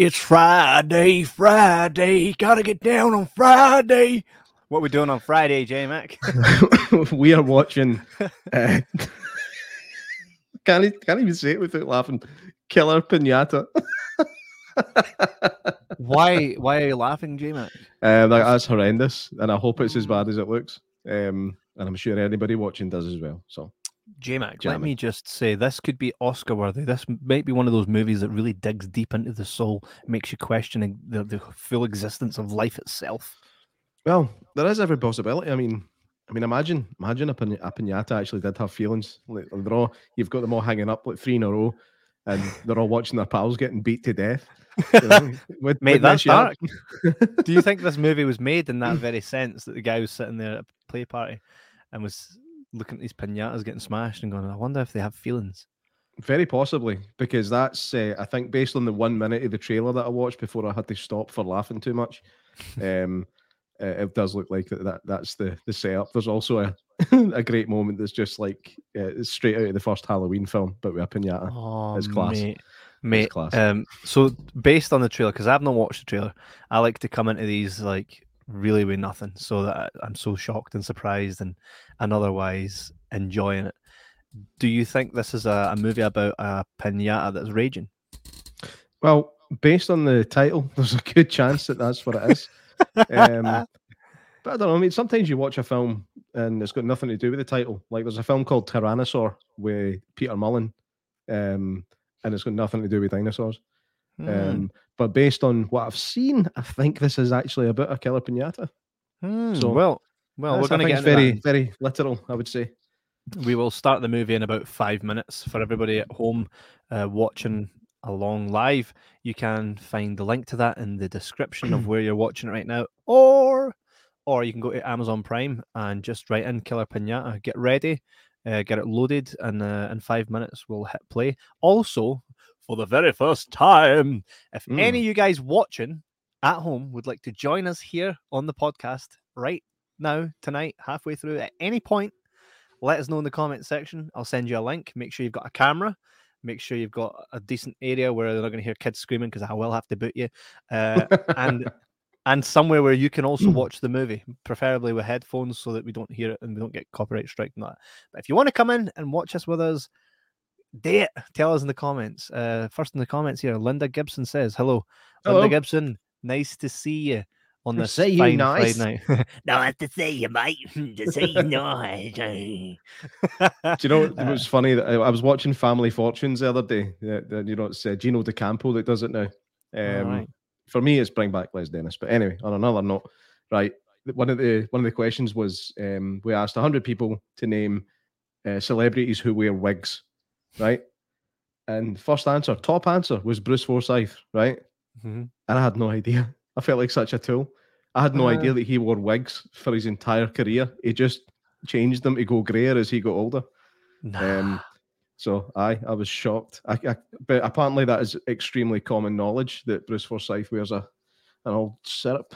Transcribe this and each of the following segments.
It's Friday, Friday. Gotta get down on Friday. What we doing on Friday, J Mac? we are watching. Uh, can't can't even say it without laughing. Killer Pinata. why why are you laughing, J Mac? Uh, that- that's horrendous, and I hope it's as bad as it looks. Um, and I'm sure anybody watching does as well. So J Mac, let me just say this could be Oscar worthy. This might be one of those movies that really digs deep into the soul, makes you question the, the full existence of life itself. Well, there is every possibility. I mean, I mean, imagine, imagine a, pin- a pinata actually did have feelings. Like they're all, you've got them all hanging up like three in a row, and they're all watching their pals getting beat to death. You know, would- Mate, would that's mess you up. Do you think this movie was made in that very sense that the guy was sitting there at a play party and was looking at these pinatas getting smashed and going, I wonder if they have feelings? Very possibly, because that's uh, I think based on the one minute of the trailer that I watched before I had to stop for laughing too much. Um, uh, it does look like that, that that's the the setup. There's also a a great moment that's just like uh, straight out of the first Halloween film, but with a pinata. Oh, it's class. mate. Mate, class. um, so based on the trailer, because I've not watched the trailer, I like to come into these like really with nothing, so that I'm so shocked and surprised and and otherwise enjoying it. Do you think this is a, a movie about a pinata that's raging? Well, based on the title, there's a good chance that that's what it is. um, but I don't know. I mean, sometimes you watch a film and it's got nothing to do with the title. Like there's a film called Tyrannosaur with Peter Mullan, um, and it's got nothing to do with dinosaurs. Hmm, Um, but based on what I've seen, I think this is actually about a killer pinata. hmm, so well, well, we're I going to think get that very, in very literal. I would say. We will start the movie in about five minutes. For everybody at home uh, watching along live, you can find the link to that in the description of where you're watching it right now, or or you can go to Amazon Prime and just write in Killer Pinata. Get ready, uh, get it loaded, and uh, in five minutes we'll hit play. Also, for the very first time, if any of you guys watching at home would like to join us here on the podcast right now, tonight, halfway through, at any point let us know in the comment section. I'll send you a link. Make sure you've got a camera. Make sure you've got a decent area where they're not going to hear kids screaming because I will have to boot you. Uh, and and somewhere where you can also watch the movie, preferably with headphones, so that we don't hear it and we don't get copyright strike and that. But if you want to come in and watch us with us, do it. Tell us in the comments. Uh, first in the comments here, Linda Gibson says, "Hello, Hello. Linda Gibson. Nice to see you." On this See you, fine nice. Friday night. Nice to see you, mate. to see you, nice. Do you know it was funny that I, I was watching Family Fortunes the other day? That, that, you know, it's uh, Gino D'Acampo that does it now. Um, right. For me, it's bring back Les Dennis. But anyway, on another note, right? One of the one of the questions was um, we asked hundred people to name uh, celebrities who wear wigs, right? And first answer, top answer was Bruce Forsyth, right? Mhm. And I had no idea. I felt like such a tool. I had no Uh. idea that he wore wigs for his entire career. He just changed them to go grayer as he got older. Um, so I, I was shocked. I, I, but apparently that is extremely common knowledge that Bruce Forsyth wears a an old syrup.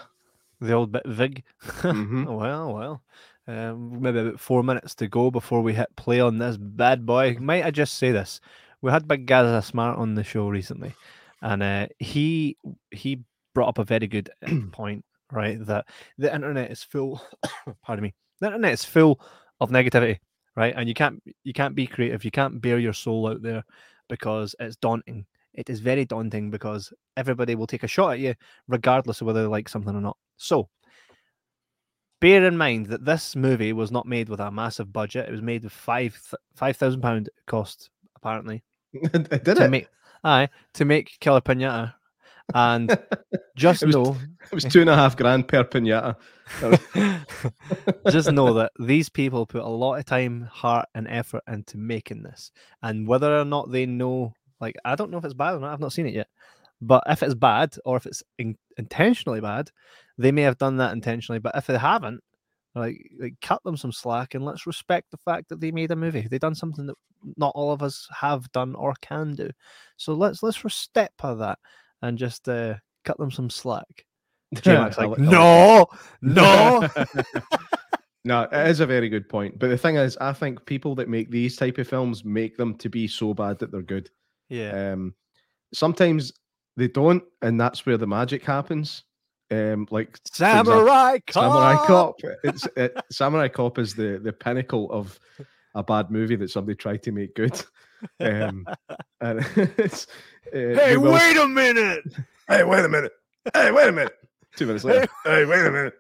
The old bit Vig. Mhm. well, well. Um, maybe about four minutes to go before we hit play on this bad boy. Might I just say this? We had Big Gaza Smart on the show recently, and uh, he he brought up a very good point, right? That the internet is full. pardon me. The internet is full of negativity, right? And you can't you can't be creative. You can't bear your soul out there because it's daunting. It is very daunting because everybody will take a shot at you regardless of whether they like something or not. So, bear in mind that this movie was not made with a massive budget. It was made with five five thousand pound cost apparently Did to it? make aye to make Killer Pinata, and just It was- know It was two and a half grand per pinata. just know that these people put a lot of time, heart, and effort into making this, and whether or not they know, like I don't know if it's bad or not. I've not seen it yet, but if it's bad or if it's in- intentionally bad, they may have done that intentionally. But if they haven't, like, like cut them some slack and let's respect the fact that they made a movie. They've done something that not all of us have done or can do. So let's let's respect that and just uh, cut them some slack. J-Mac's I like, li- I like no, no. no, it is a very good point. But the thing is, I think people that make these type of films make them to be so bad that they're good. yeah. Um, sometimes they don't, and that's where the magic happens. Um, like Samurai Cop. Samurai Cop. It's it, Samurai Cop is the the pinnacle of a bad movie that somebody tried to make good. Um, and it's, uh, Hey, will- wait a minute. Hey, wait a minute. Hey, wait a minute. Two minutes later. hey, wait a minute.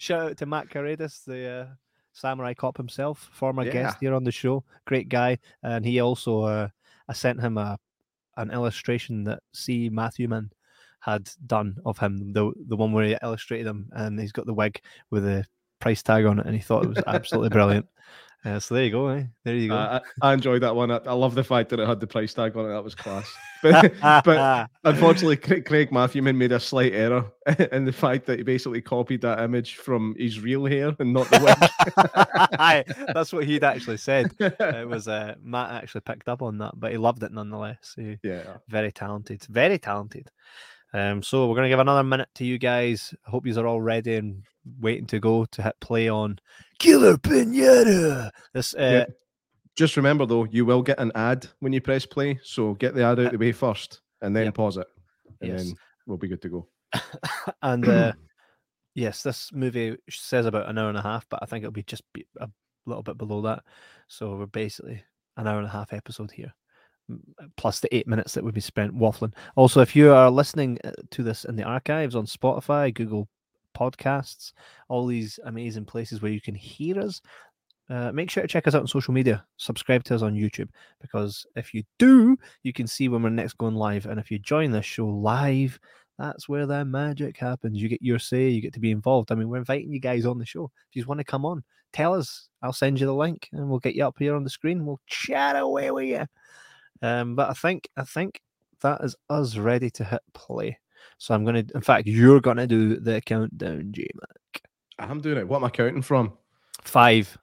Shout out to Matt Karedas, the uh, Samurai Cop himself, former Yeah. guest here on the show. Great guy, and he also uh, I sent him a an illustration that C Matthewman had done of him, the the one where he illustrated him, and he's got the wig with the price tag on it, and he thought it was absolutely brilliant. Uh, so there you go, eh? There you go. Uh, I, I enjoyed that one. I, I love the fact that it had the price tag on it. That was class. But, but unfortunately, Craig, Craig Matthewman made a slight error in the fact that he basically copied that image from his real hair and not the wig. That's what he'd actually said. It was uh, Matt actually picked up on that, but he loved it nonetheless. He, yeah. very talented, very talented. Um, so we're gonna give another minute to you guys. I hope you are all ready and waiting to go to hit play on Killer Pinata. This uh. Just remember though, you will get an ad when you press play. So get the ad out of the way first and then Yep. pause it. And Yes. then we'll be good to go. and uh, yes, this movie says about an hour and a half, but I think it'll be just be a little bit below that. So we're basically an hour and a half episode here, plus the eight minutes that would be spent waffling. Also, if you are listening uh, to this in the archives on Spotify, Google Podcasts, all these amazing places where you can hear us. Uh, make sure to check us out on social media. Subscribe to us on YouTube because if you do, you can see when we're next going live. And if you join this show live, that's where the magic happens. You get your say, you get to be involved. I mean, we're inviting you guys on the show. If you just want to come on, tell us. I'll send you the link and we'll get you up here on the screen. We'll chat away with you. Um, but I think I think that is us ready to hit play. So I'm gonna in fact you're gonna do the countdown, J Mac. I'm doing it. What am I counting from? Five.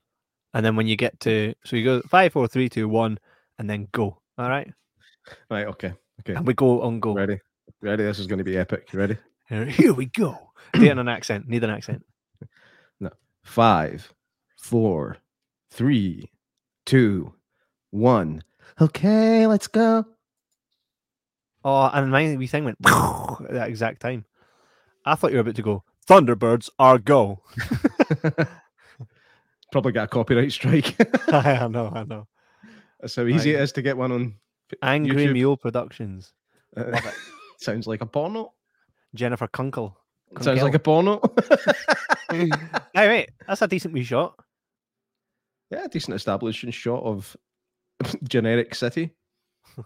And then when you get to so you go five, four, three, two, one, and then go. All right. Right, okay. Okay. And we go on go. Ready? Ready? This is going to be epic. You ready? Here- Here we go. Need an accent. Need an accent. No. Five, four, three, two, one. Okay, let's go. Oh, and my wee thing went at that exact time. I thought you were about to go. Thunderbirds are go. Probably got a copyright strike. I know, I know. That's how easy it is to get one on. Angry YouTube. Mule Productions. Uh, sounds like a porno. Jennifer Kunkel. Sounds like a porno. hey, wait, that's a decent wee shot. yeah, decent establishing shot of generic city.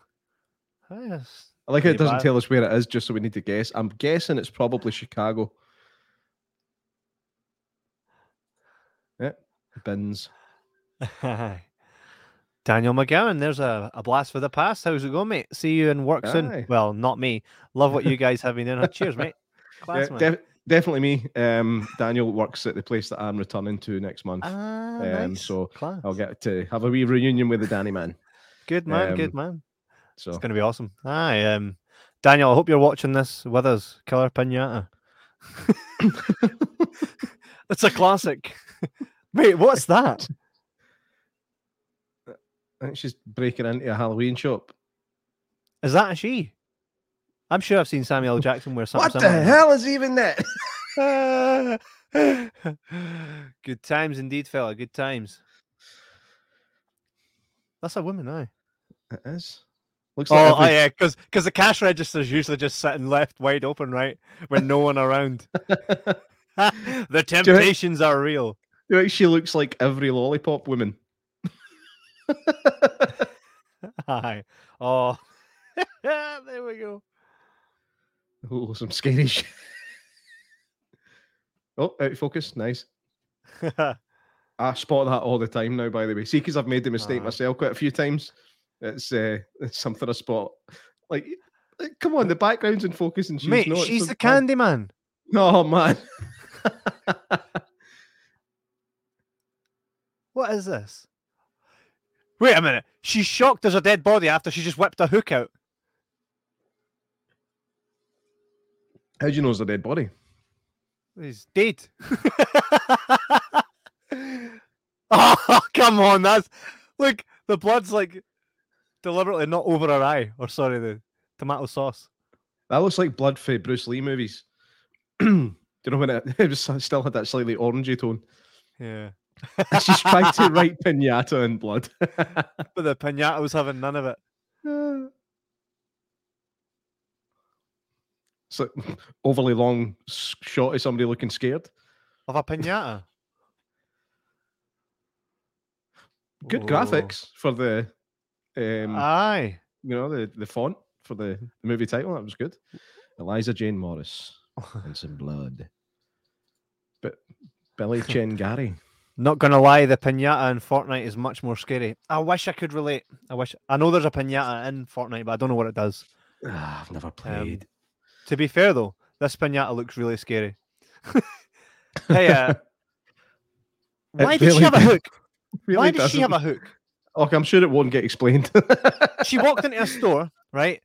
Yes. I like how it doesn't bad. tell us where it is, just so we need to guess. I'm guessing it's probably Chicago. Yeah, bins. Daniel McGowan, there's a, a blast for the past. How's it going, mate? See you in work soon. Well, not me. Love what you guys have been doing. Cheers, mate. Class, Yeah, def- definitely me. Um, Daniel works at the place that I'm returning to next month. Ah, um, nice. so Class. I'll get to have a wee reunion with the Danny man. Good man, good um, man. So It's going to be awesome. Hi, um, Daniel, I hope you're watching this with us. Killer Pinata. it's a classic. Wait, what's that? I think she's breaking into a Halloween shop. Is that a she? I'm sure I've seen Samuel Jackson wear something What the similar. hell is even that? Good times indeed, fella. Good times. That's a woman, aye. It is. Looks Oh, like oh yeah, because because the cash register's usually just sitting left wide open, right, with no one around. the temptations are real. You she looks like every lollipop woman. Aye. Oh, there we go. Oh, some scary shit. oh, out of focus. Nice. I spot that all the time now, by the way. See, because I've made the mistake Uh-huh. myself quite a few times. It's uh, it's something I spot. Like, uh, come on, the background's in focus and she's Mate, not. she's the candy man. Oh man. What is this? Wait a minute. She's shocked there's a dead body after she just whipped a hook out. How do you know it's a dead body? He's dead. oh, come on. That's look, the blood's like deliberately not over her eye, or sorry, the tomato sauce. That looks like blood for Bruce Lee movies. Do you know when it, it was still had that slightly orangey tone? Yeah, She's trying to write pinata in blood. but the pinata was having none of it. It's like overly long shot of somebody looking scared. Of a pinata. Good Oh. graphics for the um, Aye. you know, the, the font for the, the movie title. That was good. Eliza Jane Morris and some blood. But Billy Chin Gary. Not gonna lie, the pinata in Fortnite is much more scary. I wish I could relate. I wish I know there's a pinata in Fortnite, but I don't know what it does. Ah, I've never Um, played. To be fair though, this pinata looks really scary. hey, uh, why did she have a hook? really why did she have a hook? Okay, I'm sure it won't get explained. She walked into a store, right?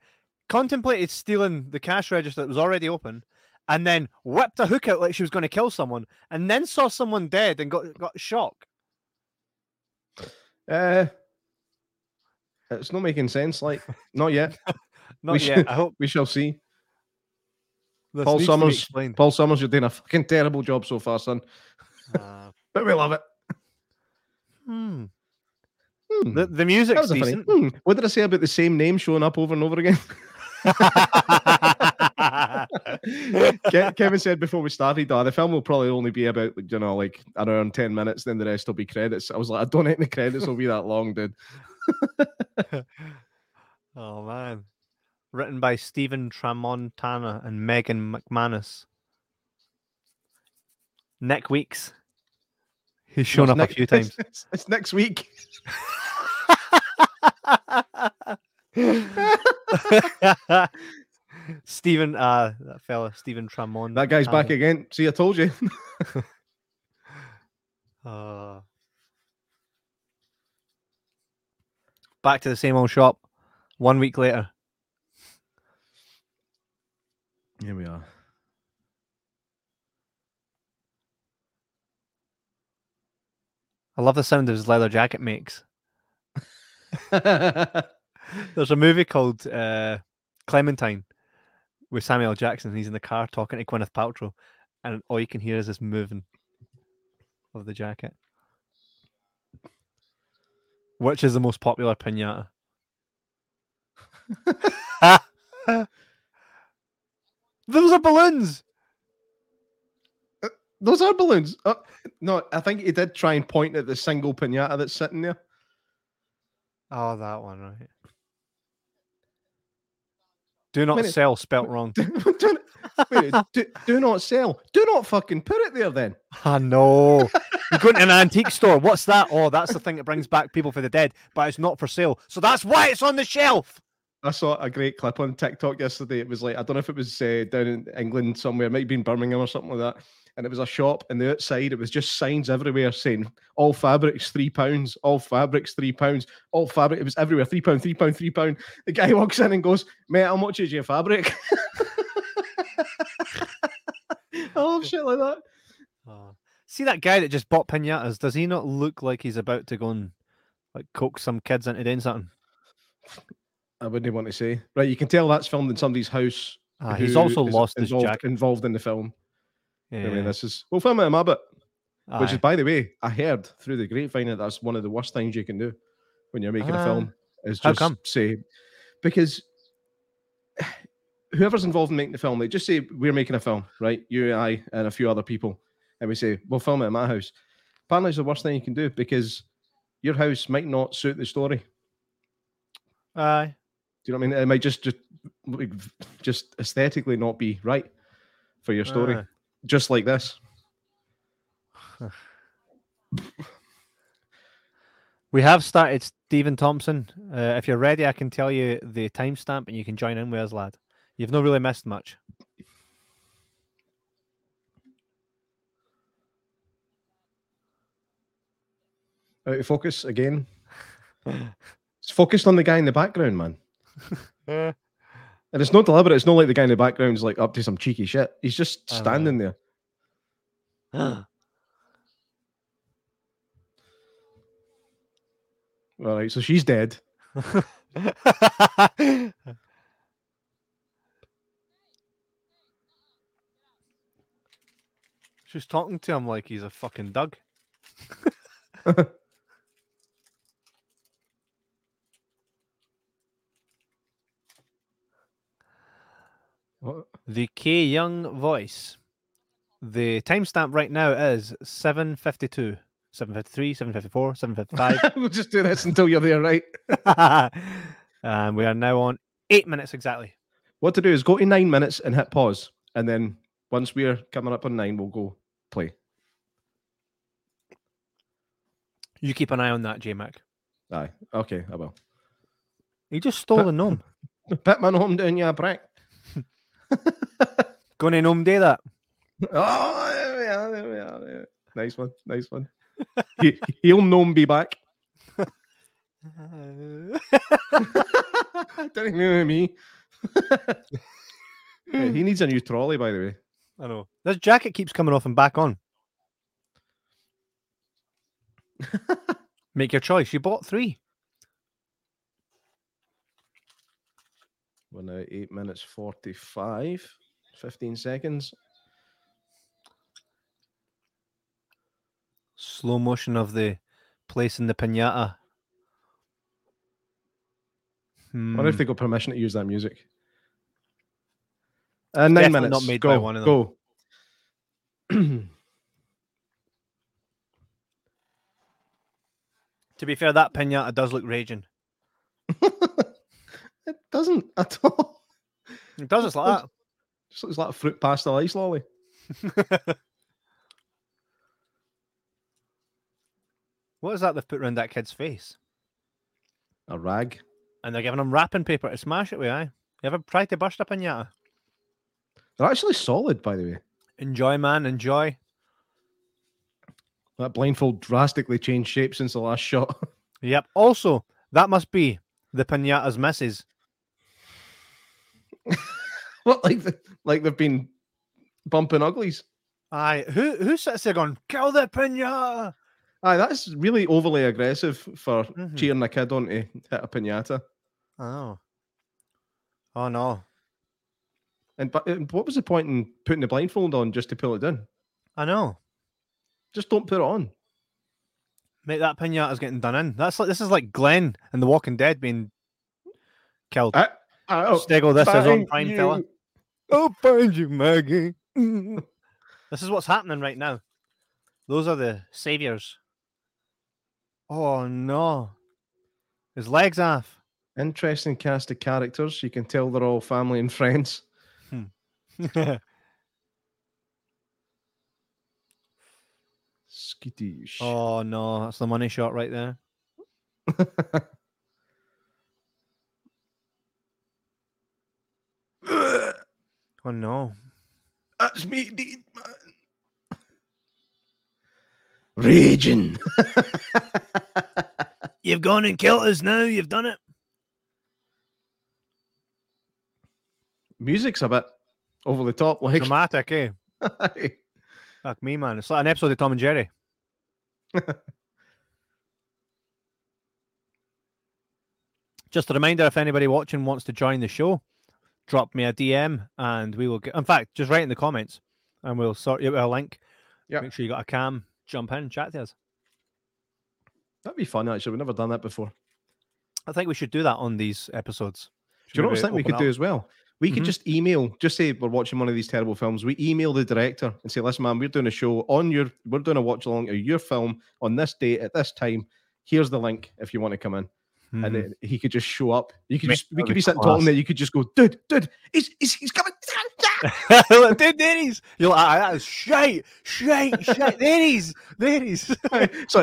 Contemplated stealing the cash register that was already open, and then whipped a hook out like she was going to kill someone, and then saw someone dead and got got shock. uh, it's not making sense. Like, not yet. Not We yet. I hope We shall see. Paul needs to be Summers- Paul Summers, you're doing a fucking terrible job so far, son. Uh, But we love it. hmm. Hmm, The the music's decent. Hmm, what did I say about the same name showing up over and over again? Kevin said before we started, oh, the film will probably only be about, you know, like around 10 minutes, then the rest will be credits. I was like, I don't think the credits will be that long, dude. oh man. Written by Stephen Tramontana and Megan McManus. Nick Weeks. He's shown No, up it's a few next- times. It's, it's next week. Stephen, uh, that fella, Stephen Tramon. That guy's back again. See, I told you. Uh, back to the same old shop. One week later. Here we are. I love the sound of his leather jacket makes. There's a movie called uh, Clementine with Samuel Jackson. He's in the car talking to Gwyneth Paltrow, and all you can hear is this moving of the jacket. Which is the most popular pinata? Those are balloons. Those are balloons. Uh, no, I think he did try and point at the single pinata that's sitting there. Oh, that one, right. Do not Minute. sell, spelt wrong. do, wait, do, do not sell. Do not fucking put it there then. I know. You go to an antique store. What's that? Oh, that's the thing that brings back people for the dead, but it's not for sale. So that's why it's on the shelf. I saw a great clip on TikTok yesterday. It was like I don't know if it was uh, down in England somewhere, it might be in Birmingham or something like that. And it was a shop, and the outside it was just signs everywhere saying all fabrics three pounds, all fabrics three pounds, all fabric. It was everywhere three pound, three pound, three pound. The guy walks in and goes, "Mate, how much is your fabric?" I love shit like that. See that guy that just bought pinatas? Does he not look like he's about to go and like coax some kids into doing something? I wouldn't want to say. Right, you can tell that's filmed in somebody's house. Ah, he's also is lost his involved, jacket. involved in the film. I Yeah. mean, this is we'll film it in Mabbott. Which is, by the way, I heard through the grapevine that that's one of the worst things you can do when you're making a Ah, film. Is just say because whoever's involved in making the film, they just say we're making a film, right? You, and I, and a few other people, and we say we'll film it at my house. Apparently, it's the worst thing you can do because your house might not suit the story. Aye. Do you know what I mean? It might just just just aesthetically not be right for your story, Aye. just like this. We have started Stephen Thompson. Uh, if you're ready, I can tell you the timestamp and you can join in with us, lad. You've not really missed much. Out of focus again. It's focused on the guy in the background, man. Uh, And it's not deliberate. It's not like the guy in the background's like up to some cheeky shit. He's just standing there. All right, so she's dead. She's talking to him like he's a fucking Doug. The K Young voice. The timestamp right now is 752, 753, 754, 755. we'll just do this until you're there, right? and we are now on eight minutes exactly. What to do is go to nine minutes and hit pause, and then once we're coming up on nine, we'll go play. You keep an eye on that, J Mac. Aye, okay, I will. He just stole But- the gnome. Pitman home down your brick. Gonna gnome day that. Oh, there we are, there we are. there we are. Nice one, nice one. he, he'll gnome be back. Don't even know me. Yeah, he needs a new trolley, by the way. I know. This jacket keeps coming off and back on. Make your choice. You bought three. We're now eight minutes 45, 15 seconds. Slow motion of the place in the pinata. I wonder if Hmm. they got permission to use that music. Uh, nine minutes. not made go, by one of them. Go. To be fair, that pinata does look raging. it doesn't at all. It does. It's like Just looks like a fruit pasta ice lolly. what is that they've put around that kid's face? A rag. And they're giving him wrapping paper to smash it with. Aye. You ever tried to burst a pinata? They're actually solid, by the way. Enjoy, man. Enjoy. That blindfold drastically changed shape since the last shot. Yep. Also, that must be the pinata's missus. what, like, the, like they've been bumping uglies? Aye. Who who sits there going, kill the pinata? Aye, that's really overly aggressive for Mhm. cheering a kid on to hit a pinata. Oh. Oh no. And but what was the point in putting the blindfold on just to pull it down? I know. Just don't put it on. Mate, that pinata's getting done in. That's like this is like Glenn and The Walking Dead being killed. I, I, Stego, this is on find Prime fella. I'll find you, Maggie. this is what's happening right now. Those are the saviors. Oh no. His legs off. Interesting cast of characters. You can tell they're all family and friends. Hmm. Skittish. oh no, that's the money shot right there. Oh no. That's me, indeed, man. Raging. You've gone and killed us now, you've done it. Music's a bit over the top, like. Dramatic, eh? Fuck me, man. It's like an episode of Tom and Jerry. Just a reminder if anybody watching wants to join the show, drop me a DM and we will get. In fact, just write in the comments and we'll sort you out a link. Yeah. Make sure you got a cam, jump in, chat to us. That'd be fun, actually. We've never done that before. I think we should do that on these episodes. Do you know what I think we could do as well? We could Mhm. just email, just say we're watching one of these terrible films. We email the director and say, listen, man, we're doing a show on your, we're doing a watch along of your film on this date at this time. Here's the link if you want to come in. And Mhm. then he could just show up. You could just, we could be sitting class. talking there. You could just go, dude, dude, he's, he's, he's coming. Dude, there he's. You're like, "Ah, that is shite, shite, shite. There he's, there he's. so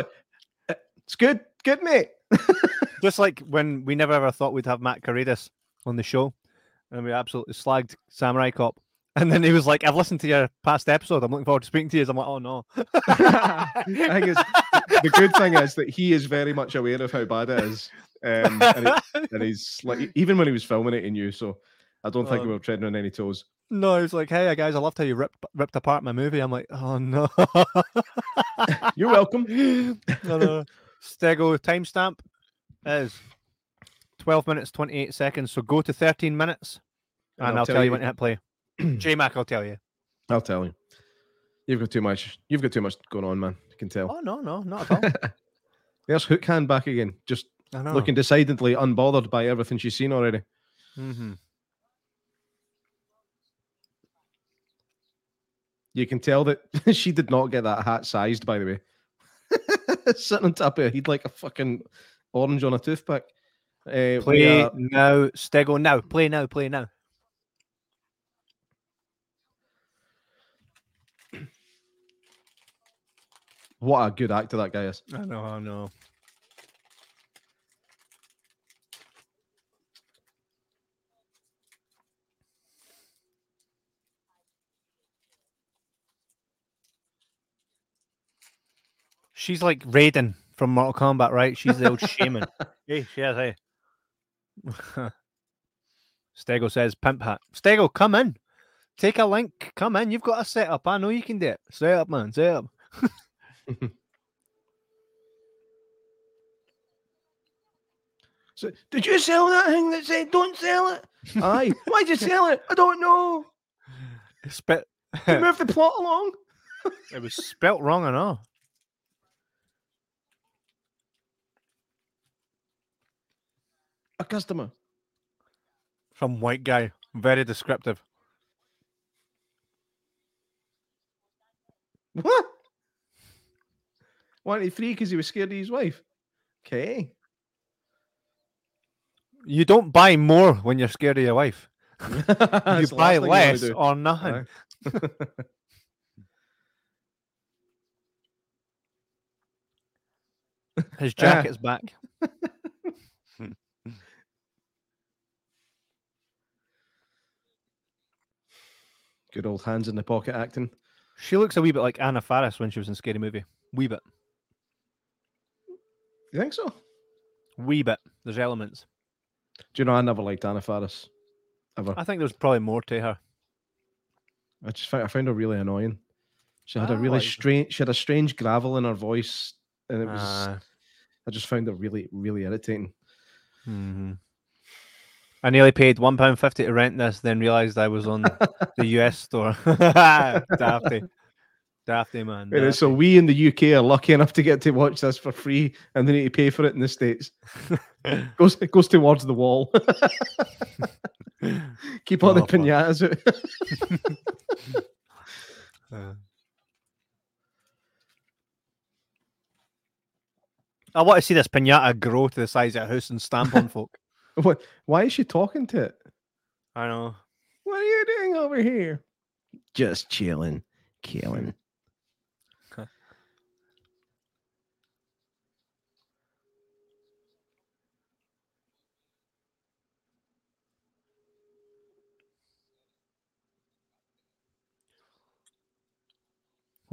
uh, it's good, good, mate. Just like when we never ever thought we'd have Matt Karedas on the show, and we absolutely slagged Samurai Cop. And then he was like, I've listened to your past episode. I'm looking forward to speaking to you. I'm like, oh no. I think it's, the good thing is that he is very much aware of how bad it is. Um, and, it, and he's like, even when he was filming it, he knew. So I don't think Oh. we were treading on any toes. no, he was like, hey guys, I loved how you ripped ripped apart my movie. I'm like, oh no. You're welcome. no, no. Stego timestamp is 12 minutes, 28 seconds. So go to 13 minutes and, I'll, tell, you when to hit play. J Mac, I'll tell you. I'll tell you. You've got too much. You've got too much going on, man. You can tell. Oh, no, no, not at all. There's Hook Hand back again, just I looking decidedly unbothered by everything she's seen already. hmm You can tell that she did not get that hat sized, by the way. Sitting on top of her head like a fucking orange on a toothpick. Uh, Play are- now, Stego now. Play now, play now. What a good actor that guy is. I know, I know. She's like Raiden from Mortal Kombat, right? She's the old shaman. Hey, she is, hey. Stego says, pimp hat. Stego, come in. Take a link. Come in. You've got a setup. I know you can do it. Set up, man. Set up. So, did you sell that thing that said don't sell it? Aye. Why'd you sell it? I don't know. It's Spit. You move the plot along. It was spelt wrong, I know. A customer. Some white guy. Very descriptive. What? Wanted free because he was scared of his wife. Okay. You don't buy more when you're scared of your wife. you buy thing you less or nothing. Aye. His jacket's back. Good old hands in the pocket acting. She looks a wee bit like Anna Faris when she was in Scary Movie. Wee bit. You think so? Wee bit. There's elements. Do you know I never liked Anna Faris. Ever. I think there's probably more to her. I just found I found her really annoying. She had a Ah, really like- strange she had a strange gravel in her voice. And it was Uh, I just found it really, really irritating. mhm. I nearly paid one pound fifty to rent this, then realised I was on the US store. Dafty. Dafty man. And so we in the UK are lucky enough to get to watch this for free and they need to pay for it in the States. goes it goes towards the wall. Keep all the Oh, fuck. pinatas out. Uh. I want to see this pinata grow to the size of a house and stamp on folk. What why is she talking to it? I know. What are you doing over here? Just chilling, killing.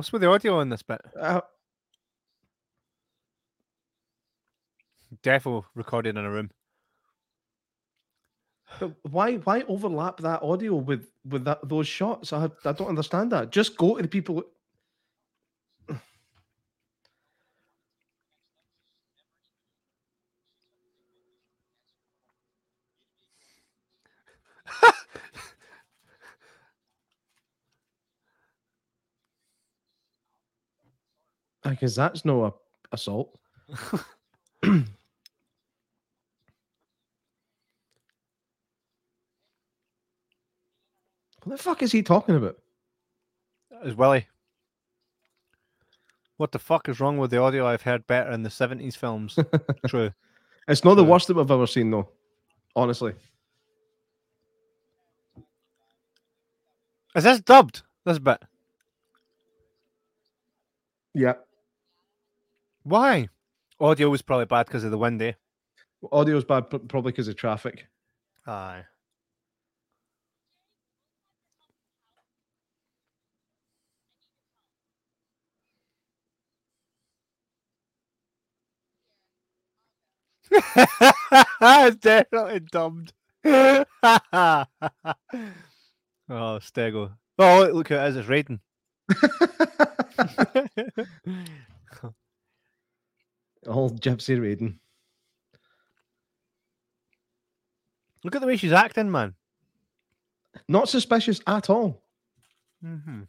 What's with the audio on this bit? Uh, Defo recorded in a room. but why why overlap that audio with with that those shots? I I don't understand that. Just go to the people. Because that's no a, assault. What the fuck is he talking about? Is Willie. What the fuck is wrong with the audio I've heard better in the 70s films? True. It's not the worst that we've ever seen, though. Honestly. Is this dubbed? This bit? Yeah. Why? Audio was probably bad because of the wind, eh? Audio Audio's bad, probably because of traffic. Aye. it's definitely dubbed. oh, Stego. Oh, look, look who it is. It's Raiden. Old Gypsy Raiden. Look at the way she's acting, man. Not suspicious at all. Mm-hmm.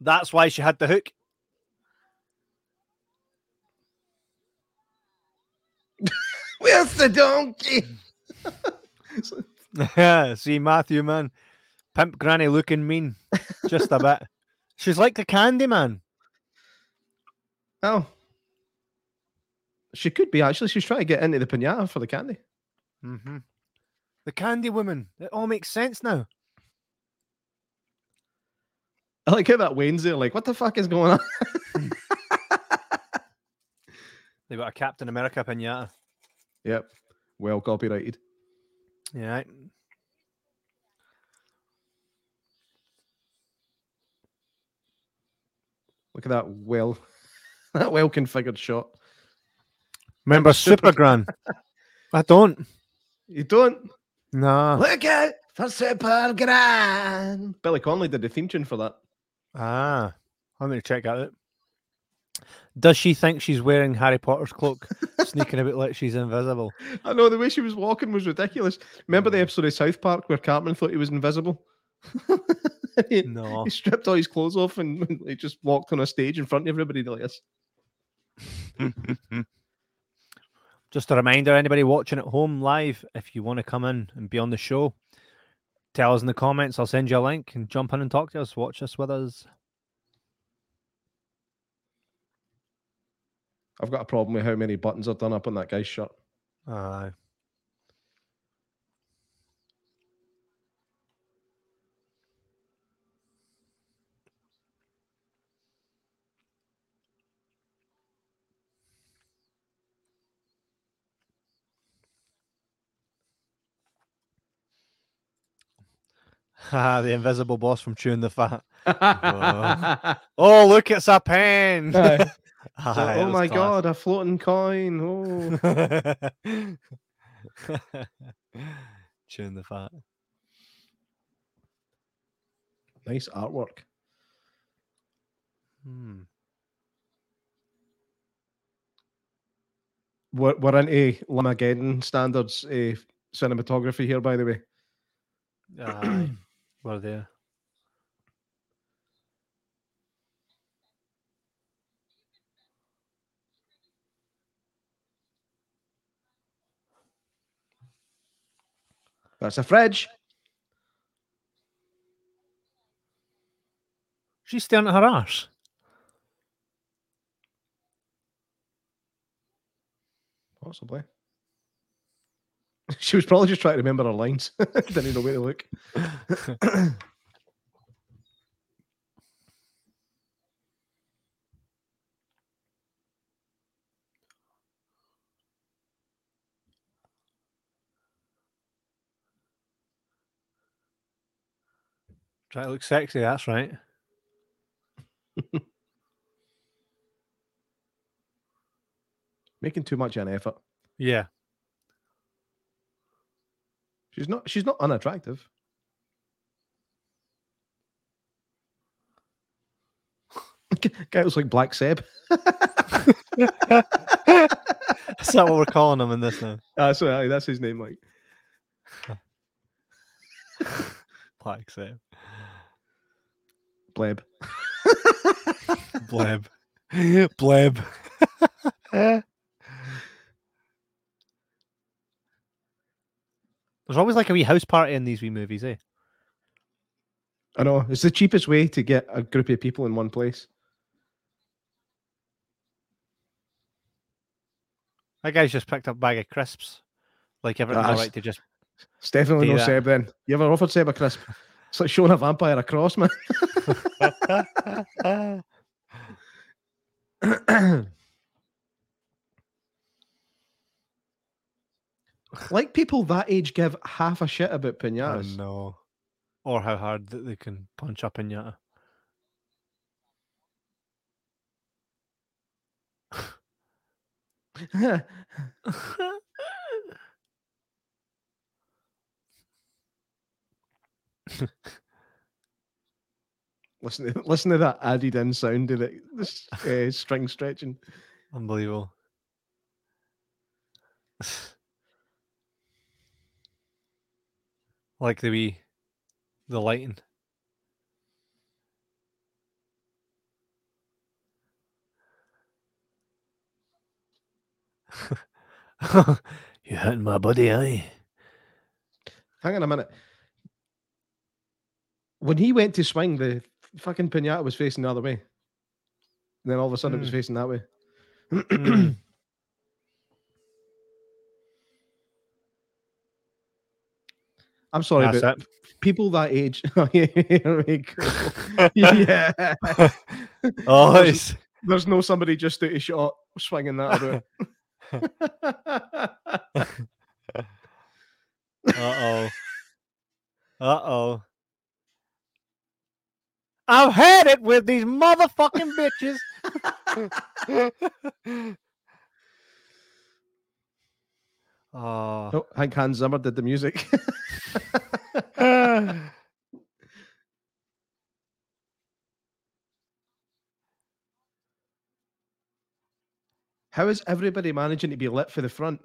That's why she had the hook. Where's the donkey? Yeah, see Matthew, man. Pimp granny looking mean. Just a bit. She's like the candy man. Oh. She could be actually. She's trying to get into the pinata for the candy. Mm-hmm. The candy woman. It all makes sense now. I like how that Wayne's there, like, what the fuck is going on? They got a Captain America pinata. yep. Well copyrighted. Yeah. Look at that well that well configured shot. Remember Super- Gran? I don't. You don't Nah. look out for Super Gran. Billy Connolly did the theme tune for that. Ah. I'm going to check that out. Does she think she's wearing Harry Potter's cloak, sneaking about like she's invisible? I know the way she was walking was ridiculous. Remember the episode of South Park where Cartman thought he was invisible? he, No. he stripped all his clothes off and he just walked on a stage in front of everybody like this. Just a reminder, anybody watching at home live, if you want to come in and be on the show, tell us in the comments. I'll send you a link and jump in and talk to us. Watch us with us. I've got a problem with how many buttons are done up on that guy's shirt. Aye. Ah, the invisible boss from Chewing the Fat. Oh, look, it's a pen. Aye. Aye, So, oh my class. god, a floating coin. Oh. Chewing the fat. nice artwork. Hmm. We're, we're into Llamageddon standards uh, cinematography here, by the way. Aye. We're there. That's a fridge. She's staring at her arse. Possibly. She was probably just trying to remember her lines. Didn't even know where to look. Try to look sexy, that's right. Making too much of an effort. Yeah. She's not. She's not unattractive. Guy looks like Black Seb. Is that what we're calling him in this now? That's right. That's his name. Like Black Seb. Bleb. Bleb. Bleb. Eh? There's always like a wee house party in these wee movies, eh? I know. It's the cheapest way to get a group of people in one place. That guy's just picked up a bag of crisps. Like everything's all right to just It's definitely no that. Seb then. You ever offered Seb a crisp? It's like showing a vampire a cross, man. like people that age give half a shit about I pinatas. know. Or how hard that they can punch up in you. listen, to, listen to that added in sound of it. This uh, string stretching. Unbelievable. Like the wee, the lighting. you hurting my body, eh? Hang on a minute. When he went to swing, the fucking pinata was facing the other way. And then all of a sudden it was Mm. facing that way. I'm sorry, That's but it. people that age. Oh, yeah, very cool. yeah. Oh, There's- There's no somebody just out a shot swinging that about. uh oh. Uh oh. I've had it with these motherfucking bitches. Oh. oh, I think Hans Zimmer did the music. How is everybody managing to be lit for the front?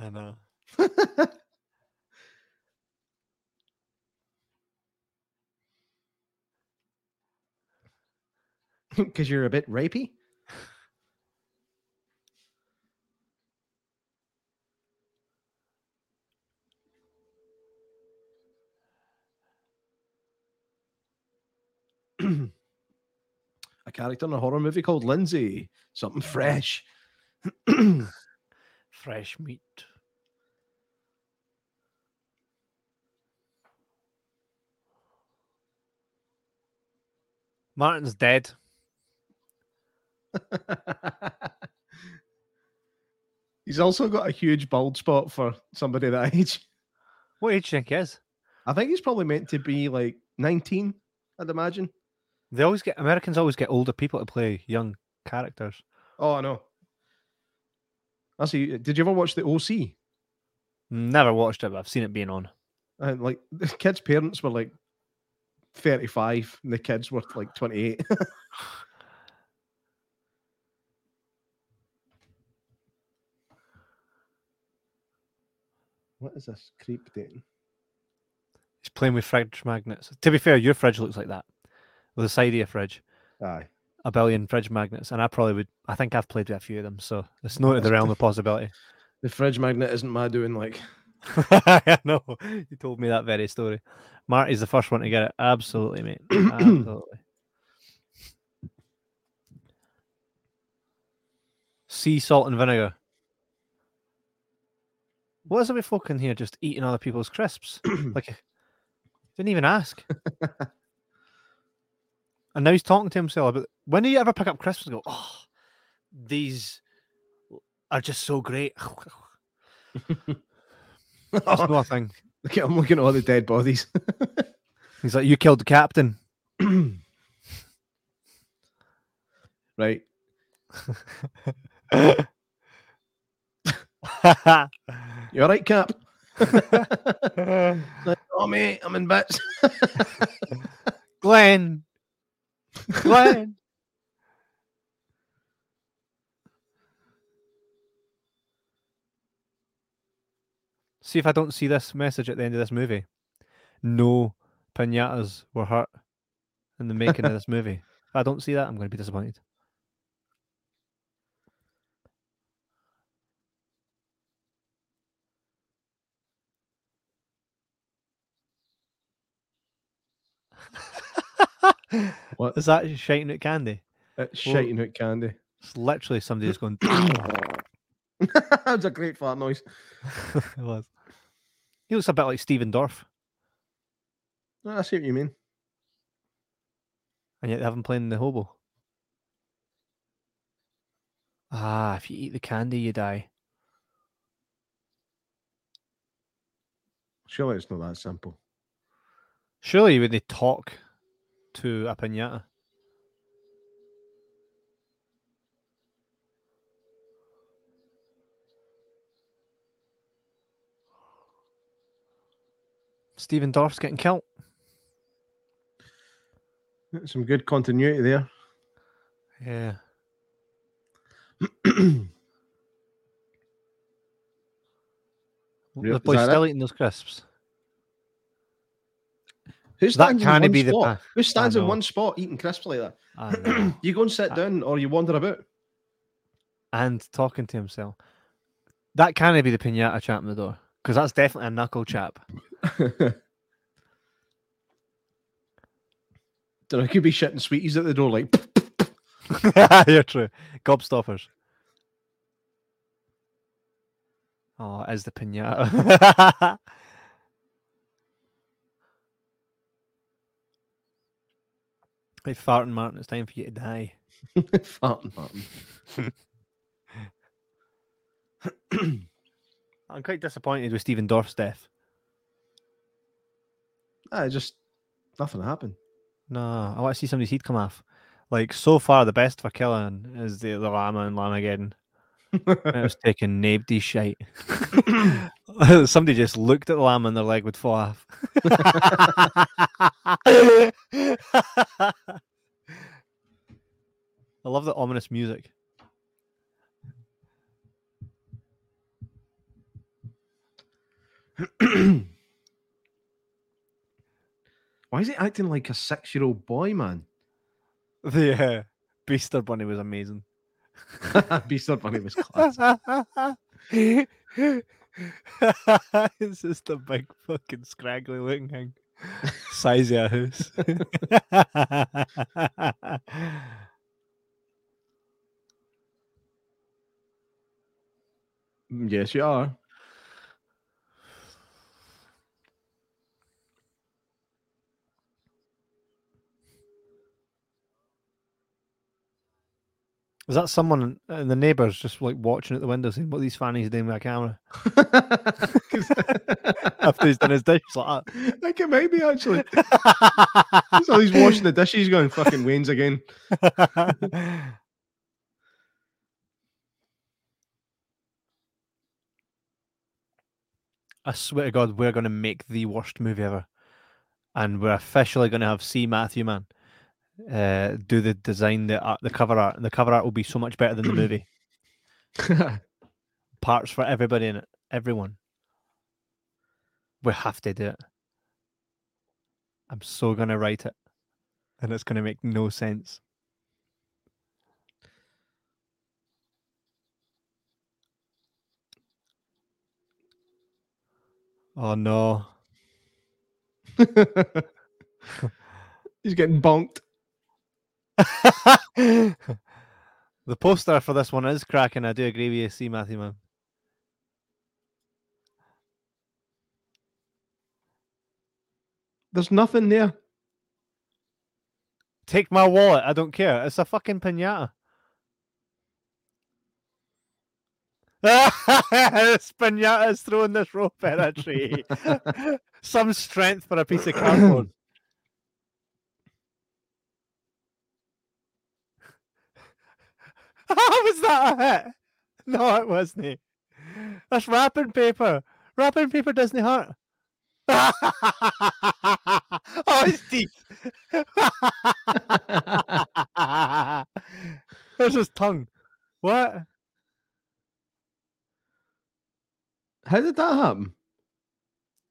I know. Because you're a bit rapey? a character in a horror movie called Lindsay. Something fresh. Fresh meat. Martin's dead. He's also got a huge bald spot for somebody that age. What age do you think he is? I think he's probably meant to be like 19, I'd imagine. They always get Americans always get older people to play young characters. Oh, I know. I see. Did you ever watch the OC? Never watched it, but I've seen it being on. And like the kids' parents were like 35 and the kids were like 28. what is this creep doing? He's playing with fridge magnets. To be fair, your fridge looks like that. With a side of your fridge. Aye. A billion fridge magnets. And I probably would I think I've played with a few of them, so it's not in the realm of possibility. The fridge magnet isn't my doing. Like, I know. You told me that very story. Marty's the first one to get it. Absolutely, mate. Absolutely. Sea salt and vinegar. What is it with folk in here just eating other people's crisps? like, didn't even ask. and now he's talking to himself But when do you ever pick up crisps and go, oh, these are just so great? That's not a thing. look at, I'm looking at all the dead bodies. He's like, you killed the captain. right. You all right, Cap? Like, oh, mate, I'm in bits. Glenn. Glenn. See if I don't see this message at the end of this movie. No pinatas were hurt in the making of this movie. If I don't see that, I'm going to be disappointed. What? Is that shiting at candy? It's Well- shiting out candy. It's literally somebody just going. That's a great fart noise. it was. He looks a bit like Stephen Dorff, I see what you mean. and yet they haven't playing the hobo. Ah, if you eat the candy, you die. Surely it's not that simple. Surely when they talk to a pinata. Stephen Dorff's getting killed. Some good continuity there. Yeah. The boy's that it? still eating those crisps. Who That stands in one be the. spot? Pa- Who stands in one spot eating crisps like that? You go and sit I- down or you wander about. and talking to himself. That can't be the pinata chap in the door because that's definitely a knuckle chap. Don't know, could be shitting sweeties at the door, like You're true. Gobstoppers. Oh, it is the pinata. Hey, farting Martin, it's time for you to die. farting, Martin. I'm quite disappointed with Stephen Dorff's death. Ah, just nothing happened. No, I want to see somebody's heat come off. Like so far, the best for killing is the, the llama and Llamageddon. It was taking nobody shite. Somebody just looked at the lamb and their leg would fall off. I love the ominous music. Why is he acting like a six-year-old boy, man? The uh, Beaster Bunny was amazing. Beast Bunny was class. it's just a big fucking scraggly looking thing. Size of a house. Yes, you are. Is that someone in the neighbours just like watching at the window saying, What are these fannies doing with a camera? After he's done his dish, he's like I think it might be actually. So he's washing the dishes, going fucking Wayne's again. I swear to God, we're going to make the worst movie ever. And we're officially going to have C. Matthew Man uh, do the design, the art, the cover art. And the cover art will be so much better than the movie. Parts for everybody in it, everyone. We have to do it. I'm so going to write it. And it's going to make no sense. Oh no. he's getting bonked. The poster for this one is cracking. I do agree with you, see Matthew man. There's nothing there. Take my wallet. I don't care. It's a fucking pinata. this pinata is throwing this rope at a tree. Some strength for a piece of cardboard. How was that a hit? No, it wasn't. That's wrapping paper. Wrapping paper doesn't hurt. oh, his teeth. There's his tongue. What? How did that happen?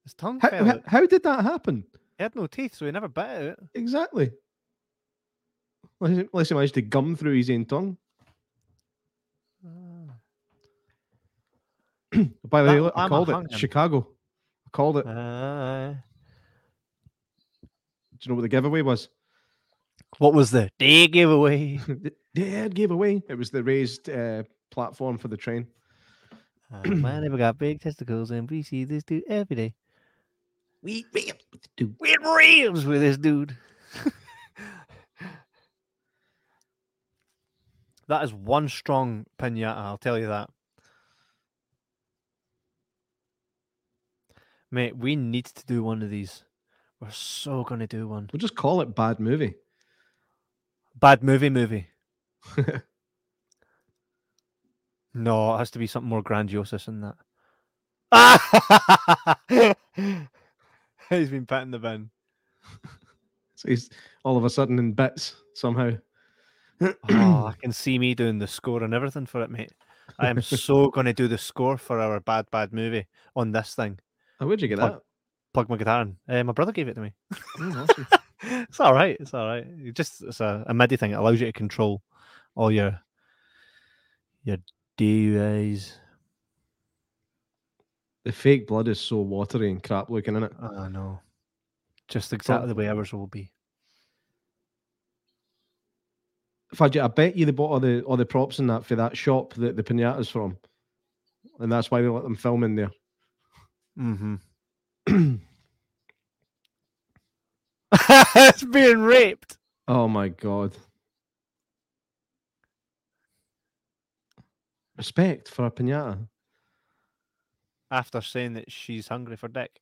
His tongue How, fell how, out. how did that happen? He had no teeth, so he never bit it. Exactly. Unless unless he managed to gum through his own tongue. By the way, look, I called it. Chicago. I called it. Do Uh, you know what the giveaway was? what was the day giveaway? The Dad gave away. It was the raised uh, platform for the train. Uh, man, never got big testicles, and we see this dude every day. We real Dude. We're reels with this dude. that is one strong pinata, I'll tell you that. Mate, we need to do one of these. We're so going to do one. We'll just call it bad movie. Bad movie, movie. No, it has to be something more grandiose than that. He's been patting the bin. So he's all of a sudden in bits somehow. Oh, I can see me doing the score and everything for it, mate. I am so going to do the score for our bad, bad movie on this thing. How would you get Plug- that? plug my guitar in. Uh, my brother gave it to me. Oh, awesome. it's all right. It's all right. You just it's a, a MIDI thing. It allows you to control all your your DUIs. the fake blood is so watery and crap looking in it. I know. Just exactly the way ours will be. Fudge, I bet you they bought all the all the props in that for that shop that the pinata's from, and that's why they let them film in there. Mm-hmm. it's being raped. Oh my god! Respect for a pinata. After saying that she's hungry for dick.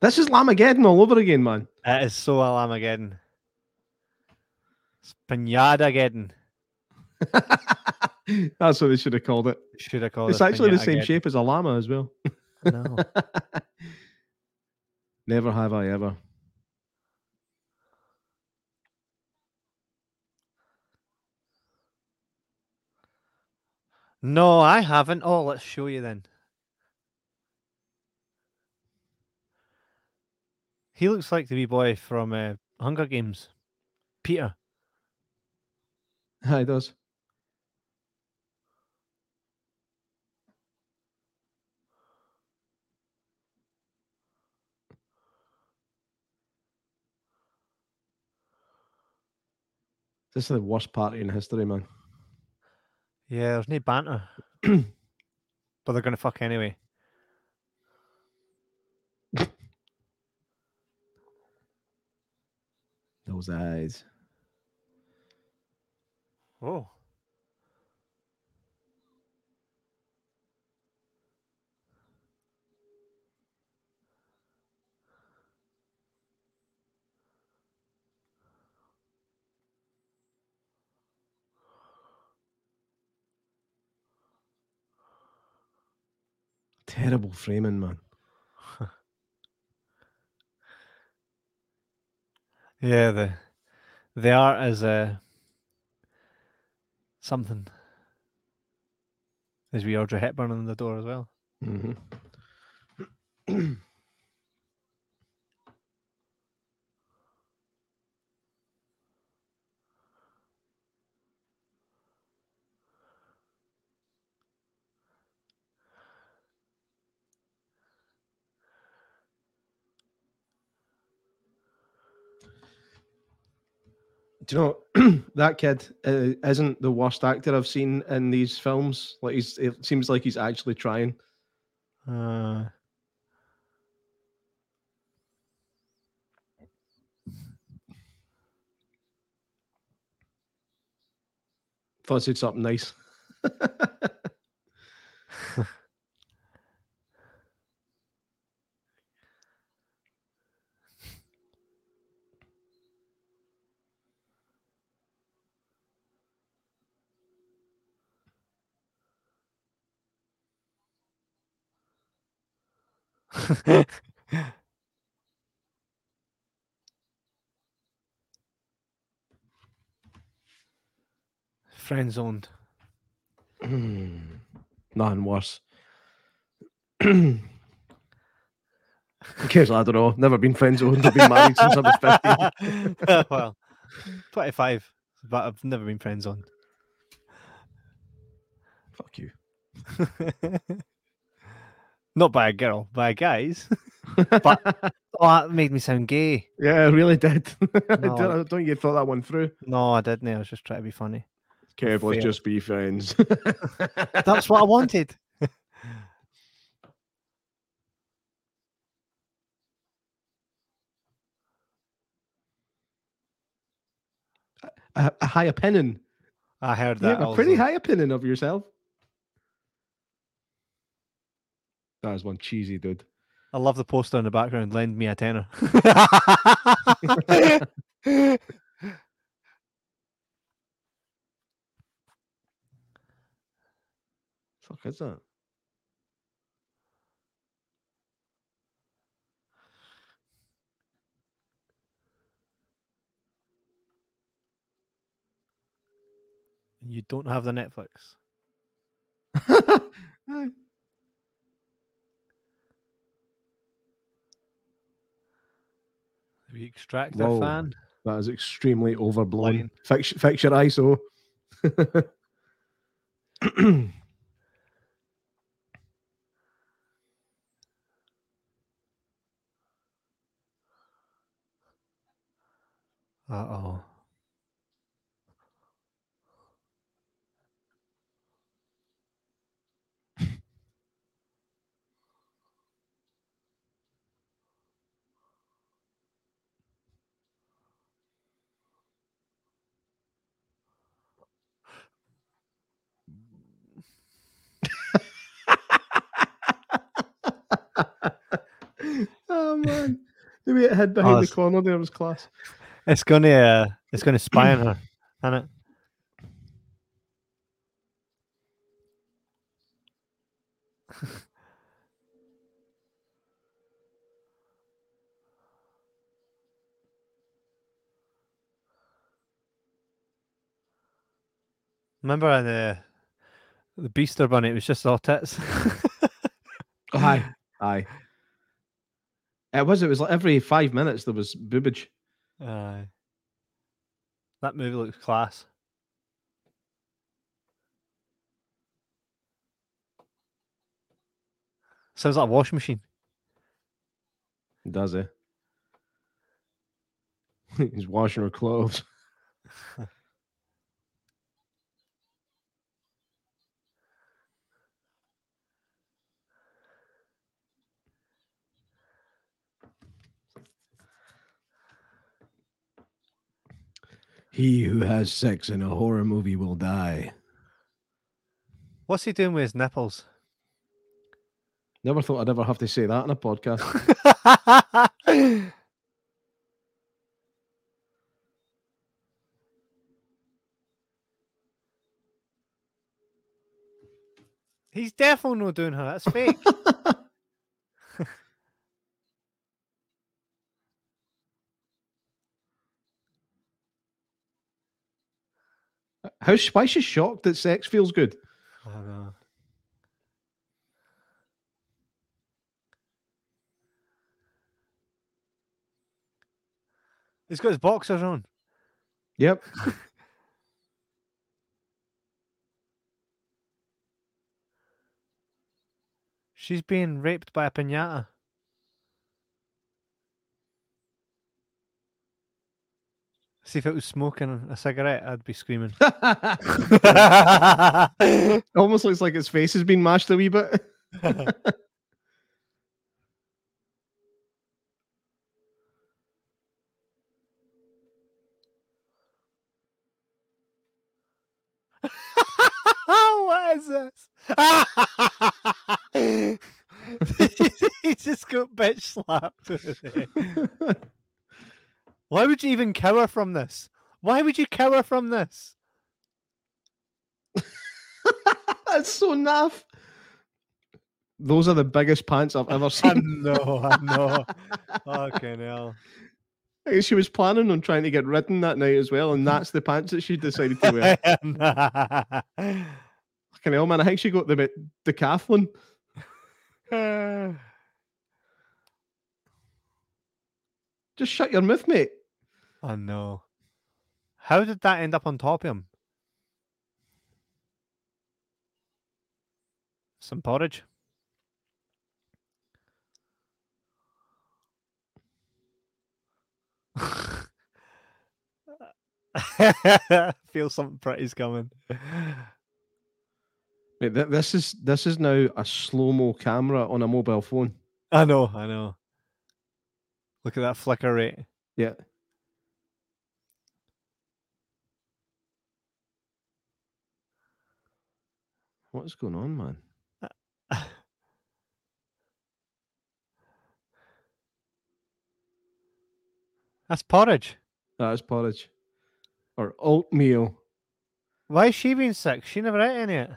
This is Llamageddon all over again, man. It is so Alamageddon. It's Pinadageddon. That's what they should have called it. Should I call It's it actually the same shape as a llama as well. No. Never have I ever. No, I haven't. Oh, let's show you then. He looks like the wee boy from uh, Hunger Games. Peter. Hi, does. This is the worst party in history, man. Yeah, there's no banter. but they're gonna fuck anyway. Those eyes. Oh. Terrible framing, man. Yeah, the the art is uh, something. There's wee Audrey Hepburn on the door as well. hmm Do you know that kid uh, isn't the worst actor I've seen in these films? Like he's, it seems like he's actually trying. Uh, Thought I said something nice. friend zoned. Nothing worse. Who cares? I don't know. Never been friends zoned. I've been married since I was 15. well, 25, but I've never been friend zoned. Fuck you. Not by a girl, by guys. But- Oh, that made me sound gay. yeah, it really did. No. don't, don't you thought that one through? No, I didn't. I was just trying to be funny. Kev, let's just be friends. That's what I wanted. a, a high opinion. I heard that. have a pretty high opinion of yourself. That is one cheesy dude. I love the poster in the background. Lend me a tenner. Fuck is that? You don't have the Netflix. The extractor Whoa. fan. that is extremely overblown. Fix, fix your ISO. Uh oh. oh man, the way it hid behind the corner there was class. It's gonna uh, it's gonna spy on her, isn't it? Remember the the Beaster Bunny? It was just all tits. Oh, aye, aye. It was. It was like every five minutes there was boobage. Aye. That movie looks class. Sounds like a washing machine. Does it? He's washing her clothes. He who has sex in a horror movie will die. What's he doing with his nipples? Never thought I'd ever have to say that in a podcast. He's definitely not doing her. That's fake. How why is she shocked that sex feels good? I know. He's got his boxers on. Yep. She's being raped by a pinata. See if it was smoking a cigarette, I'd be screaming. Almost looks like his face has been mashed a wee bit. what is this? he just got bitch slapped. Why would you even cower from this? Why would you cower from this? That's so naff. Those are the biggest pants I've ever I seen. know, I know. Fucking hell. I guess she was planning on trying to get ridden that night as well, and that's the pants that she decided to wear. Fucking hell, man! I think she got the bit decathlon. Just shut your mouth, mate. Oh, I know. How did that end up on top of him? Some porridge. Feel something pretty's coming. Th- this is this is now a slow mo camera on a mobile phone. I know, I know. Look at that flicker rate. Yeah. What's going on, man? That's porridge. That's porridge. Or oatmeal. Why is she being sick? She never ate any of it.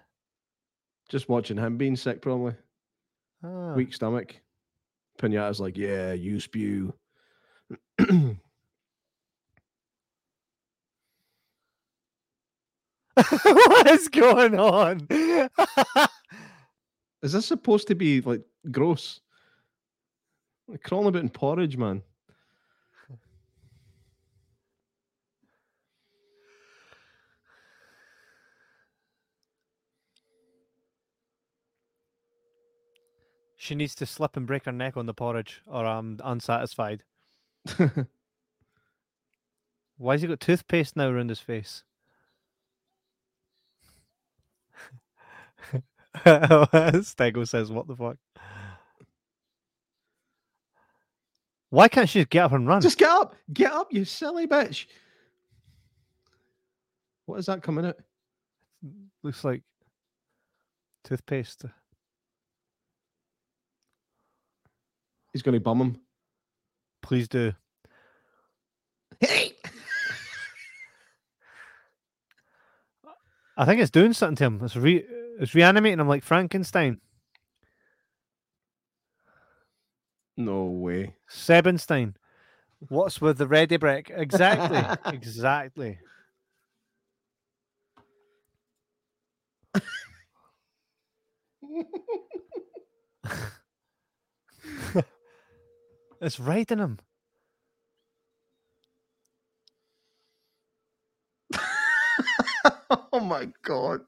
Just watching him being sick, probably. Ah. Weak stomach. Pinata's like, yeah, you spew. what is going on? Is this supposed to be like gross? Like crawling about in porridge, man. she needs to slip and break her neck on the porridge, or I'm unsatisfied. Why has he got toothpaste now around his face? Stego says, "What the fuck? Why can't she just get up and run?" Just get up, get up, you silly bitch. What is that coming out? Looks like toothpaste. He's going to bum him. Please do. Hey! I think it's doing something to him. It's re it's reanimating him like Frankenstein. No way. Sebenstein. What's with the ready brick? Exactly. exactly. it's riding him. oh my god.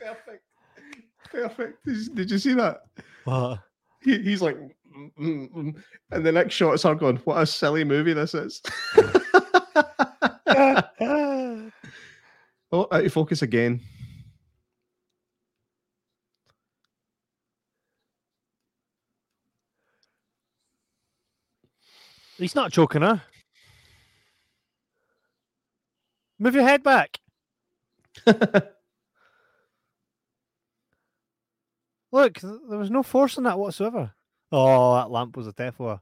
Perfect. Perfect. Did you, did you see that? What? He, he's like, "Mm, mm, mm," and the next shot is her going, "What a silly movie this is." oh, out of focus again. He's not choking her. Move your head back. Look, there was no force in that whatsoever. Oh, that lamp was a Tefla,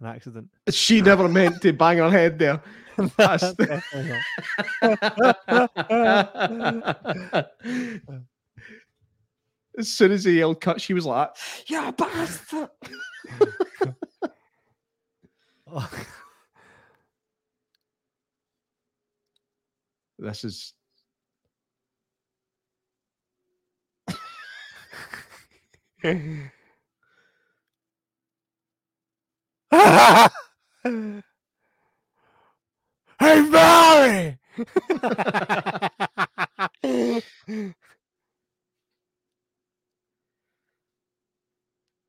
an accident. she never meant to bang her head there. That's as soon as he yelled cut, she was like, "Yeah, bastard! Oh, "This is." hey, Barry!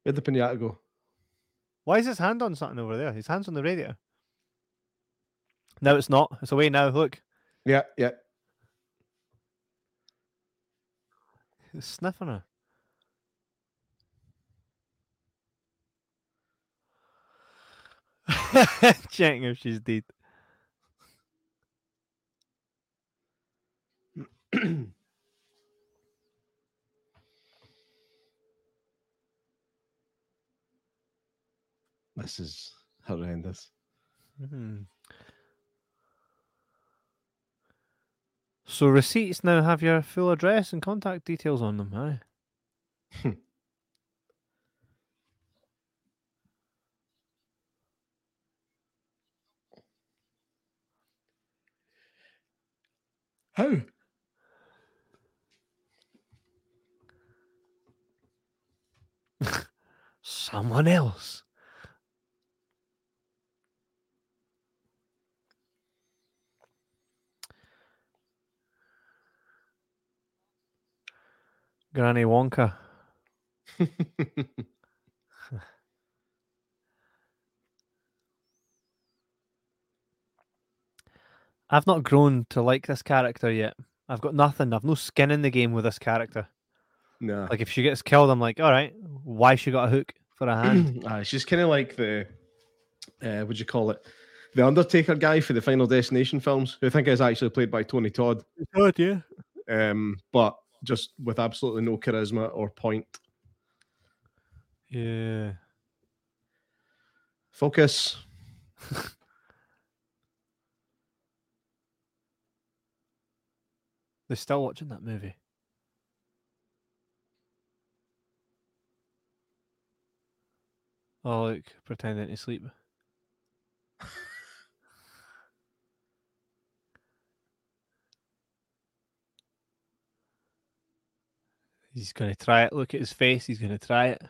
Where'd the pinata go? Why is his hand on something over there? His hand's on the radio. No, it's not. It's away now. Look, Yeah, yeah. he's sniffing her. Checking if she's dead. This is horrendous. Mhm. So receipts now have your full address and contact details on them, aye? How? Oh. Someone else. Granny Wonka. I've not grown to like this character yet. I've got nothing. I've no skin in the game with this character. nah. Like if she gets killed, I'm like, all right, why she got a hook for a hand? Ah, she's kind of like the, uh, what'd you call it? The Undertaker guy for the Final Destination films, who I think is actually played by Tony Todd, Good, yeah. um, but just with absolutely no charisma or point. Yeah. Focus. They're still watching that movie. Oh, look, pretending to sleep. he's going to try it. Look at his face. He's going to try it.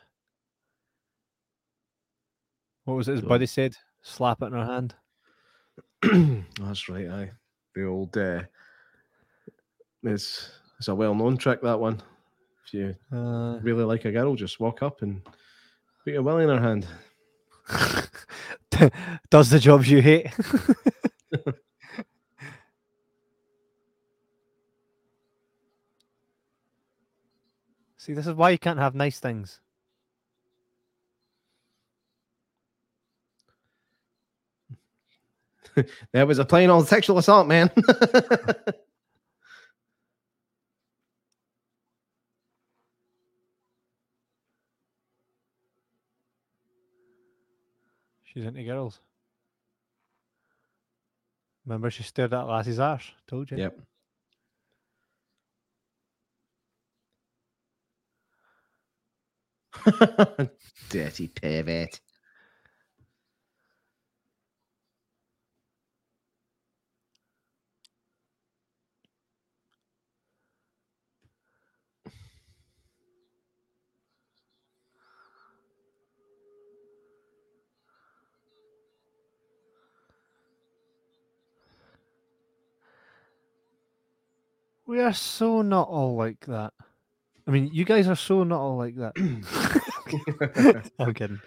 What was it his buddy said? Slap it in her hand. That's right, aye. The old uh, it's it's a well known trick that one. If you Uh, really like a girl, just walk up and put your willy in her hand. does the jobs you hate. See, this is why you can't have nice things. That was a plain old sexual assault, man. She's into girls. Remember, she stared at Lassie's arse. Told you. yep. Dirty pervert. We are so not all like that. I mean, you guys are so not all like that. I'm kidding.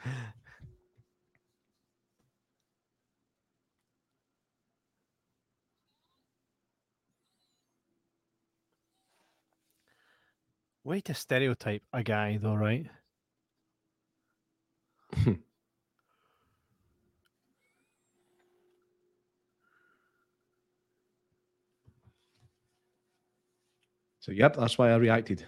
Way to stereotype a guy, though, right? So yep, that's why I reacted.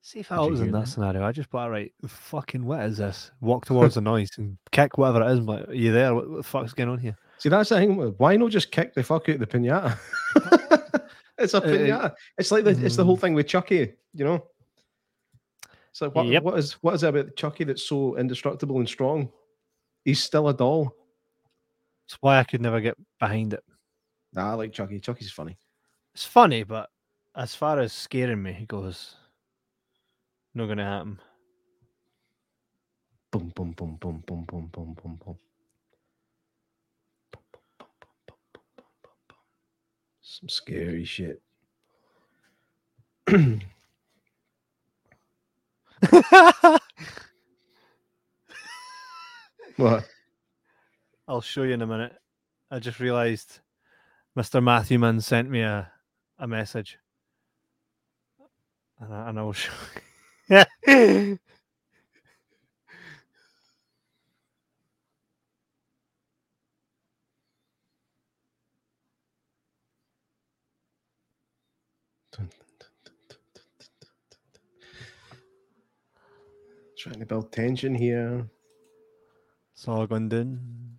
See if I was in that, that? scenario, I just put right. Fucking what is this? Walk towards the noise and kick whatever it is. I'm like, are you there? What, what the fuck's going on here? See, that's the thing. Why not just kick the fuck out of the pinata? it's a Uh, pinata. It's like the, it's the whole thing with Chucky, you know. So what, Yep. what is what is it about Chucky that's so indestructible and strong? He's still a doll. It's why I could never get behind it. Nah, I like Chucky. Chucky's funny. It's funny, but as far as scaring me, he goes, not going to happen. Boom, boom, boom, boom, boom, boom, boom, boom, boom. Some scary shit. What? I'll show you in a minute. I just realised Mr. Matthewman sent me a, a message. And, I, and I'll show you. Trying to build tension here. It's all going down.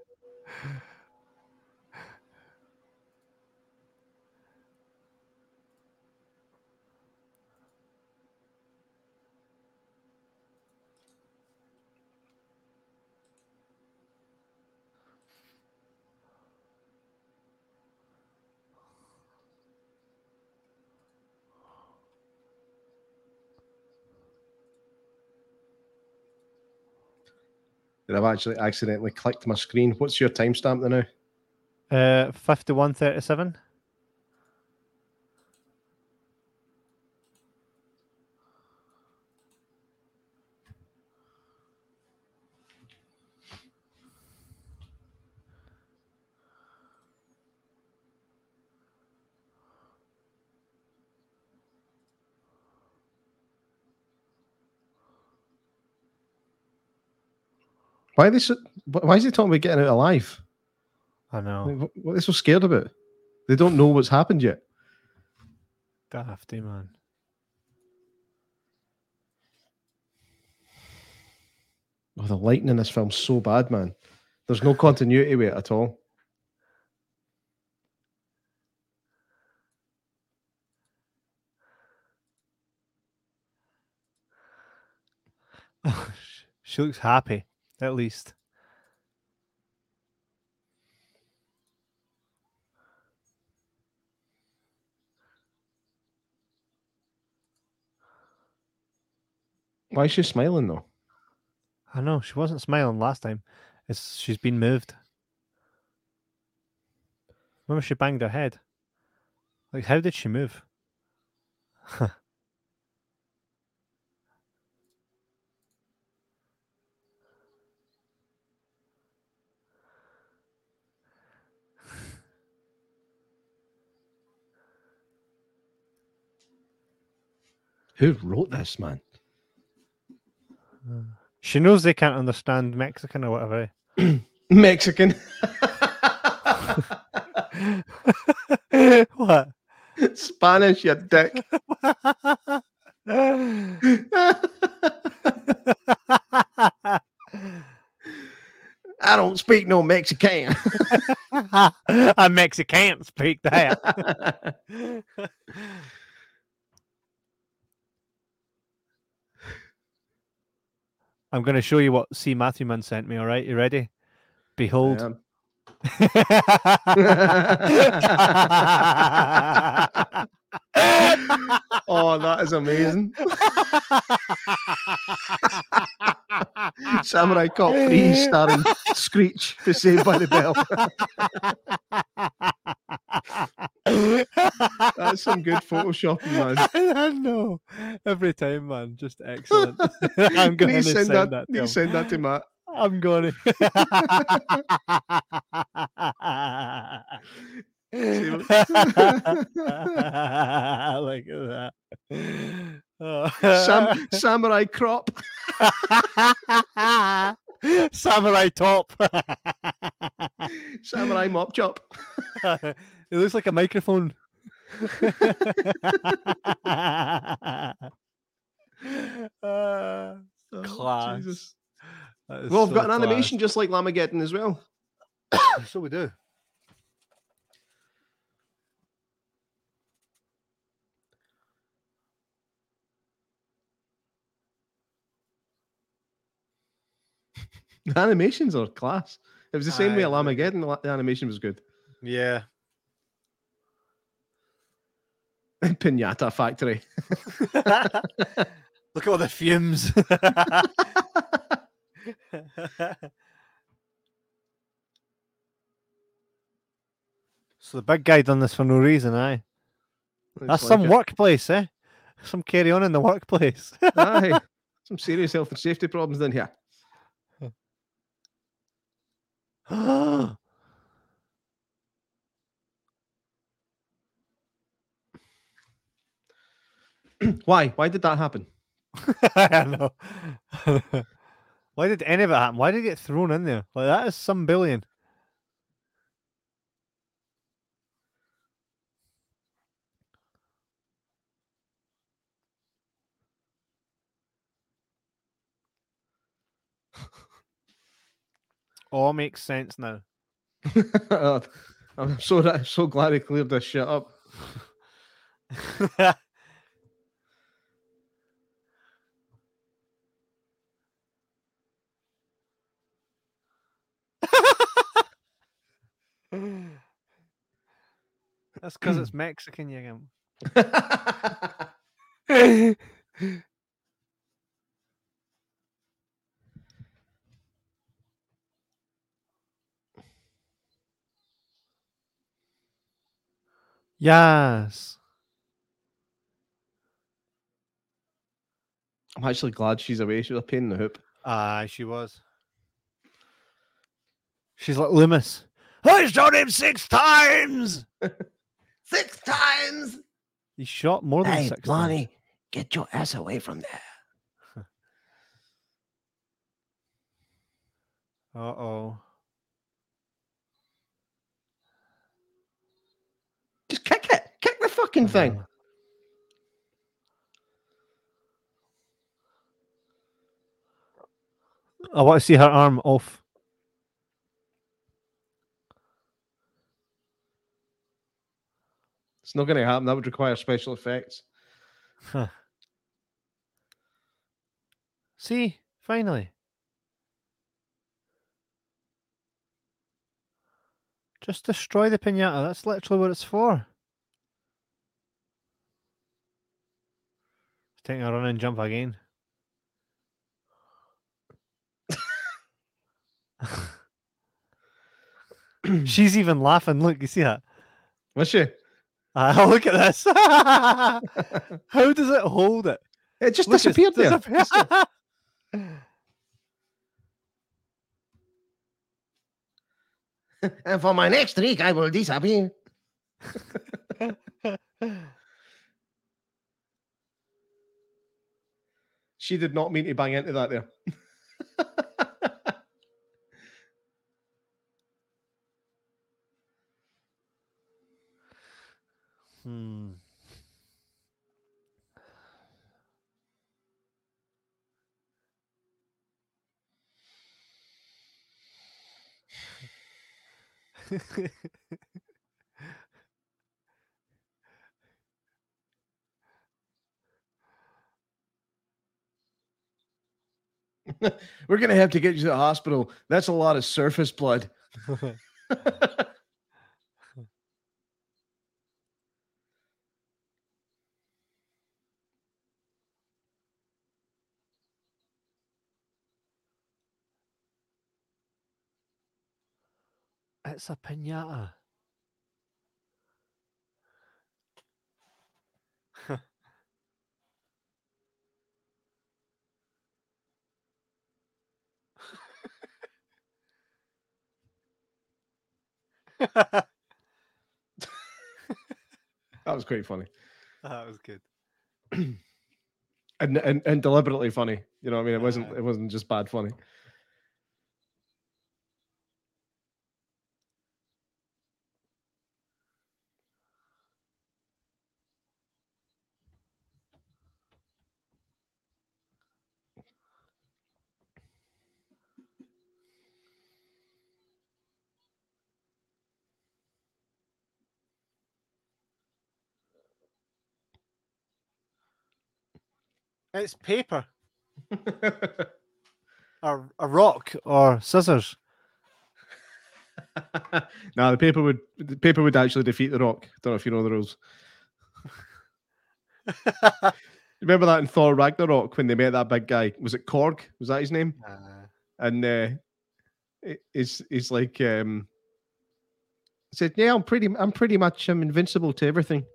I've actually accidentally clicked my screen. What's your timestamp now? uh, 5137. Why are they so, why is he talking about getting out alive? I know. What, what are they so scared about? They don't know what's happened yet. Dafty, eh, man. Oh, the lighting in this film's so bad, man. There's no continuity with it at all. she looks happy, at least. Why is she smiling though? I know she wasn't smiling last time. It's she's been moved. Remember she banged her head. Like how did she move? Who wrote this, man? She knows they can't understand Mexican or whatever. Mexican. what? Spanish, you dick. I don't speak no Mexican. A Mexican speak that. I'm going to show you what C. Matthewman sent me. All right, you ready? Behold. Oh, that is amazing. Samurai Cop 3 starring Screech for Saved by the Bell. That's some good photoshopping, man. I know. Every time, man. Just excellent. I'm going to send, send that, that. to to him. send that to Matt. I'm going to. Look at that. Sam, Samurai Crop. Samurai top. Samurai Mop Chop. it looks like a microphone. Uh, Oh, Class. Jesus. that is Well, I've so got an class. animation just like Llamageddon as well. So we do. The animations are class. It was the same way Aye, at Llamageddon. the- The animation was good. Yeah. Pinata Factory. Look at all the fumes. so the big guy done this for no reason, aye. That's It's some it. workplace, eh? Some carry on in the workplace. Aye. Some serious health and safety problems in here. Why? Why did that happen? I know. Why did any of it happen? Why did it get thrown in there? Like that is some billion. All makes sense now. I'm so I'm so glad he cleared this shit up. That's because it's Mexican, you Yes. I'm actually glad she's away. She was a pain in the hoop. Aye, she was. She's like Loomis. I shot him six times. Six times. He shot more than Hey, six times. Lonnie, get your ass away from there. Uh oh. Just kick it. Kick the fucking thing. I want to see her arm off. It's not going to happen. That would require special effects. See, finally. Just destroy the pinata. That's literally what it's for. think I run and jump again. She's even laughing. Look, you see that? Was she? Uh, look at this. How does it hold it? It just look, disappeared there. Disappeared. and for my next trick, I will disappear. She did not mean to bang into that there. hmm. We're gonna have to get you to the hospital. That's a lot of surface blood. it's a pinata. That was quite funny. that was good. And, and and deliberately funny. You know what I mean? It wasn't Yeah. it wasn't just bad funny. It's paper or a rock or scissors. no, the paper would the paper would actually defeat the rock. Don't know if you know the rules. Remember that in Thor Ragnarok when they met that big guy? Was it Korg? Was that his name? And uh, it- it's it's like um, said, "Yeah, I'm pretty I'm pretty much um, invincible to everything,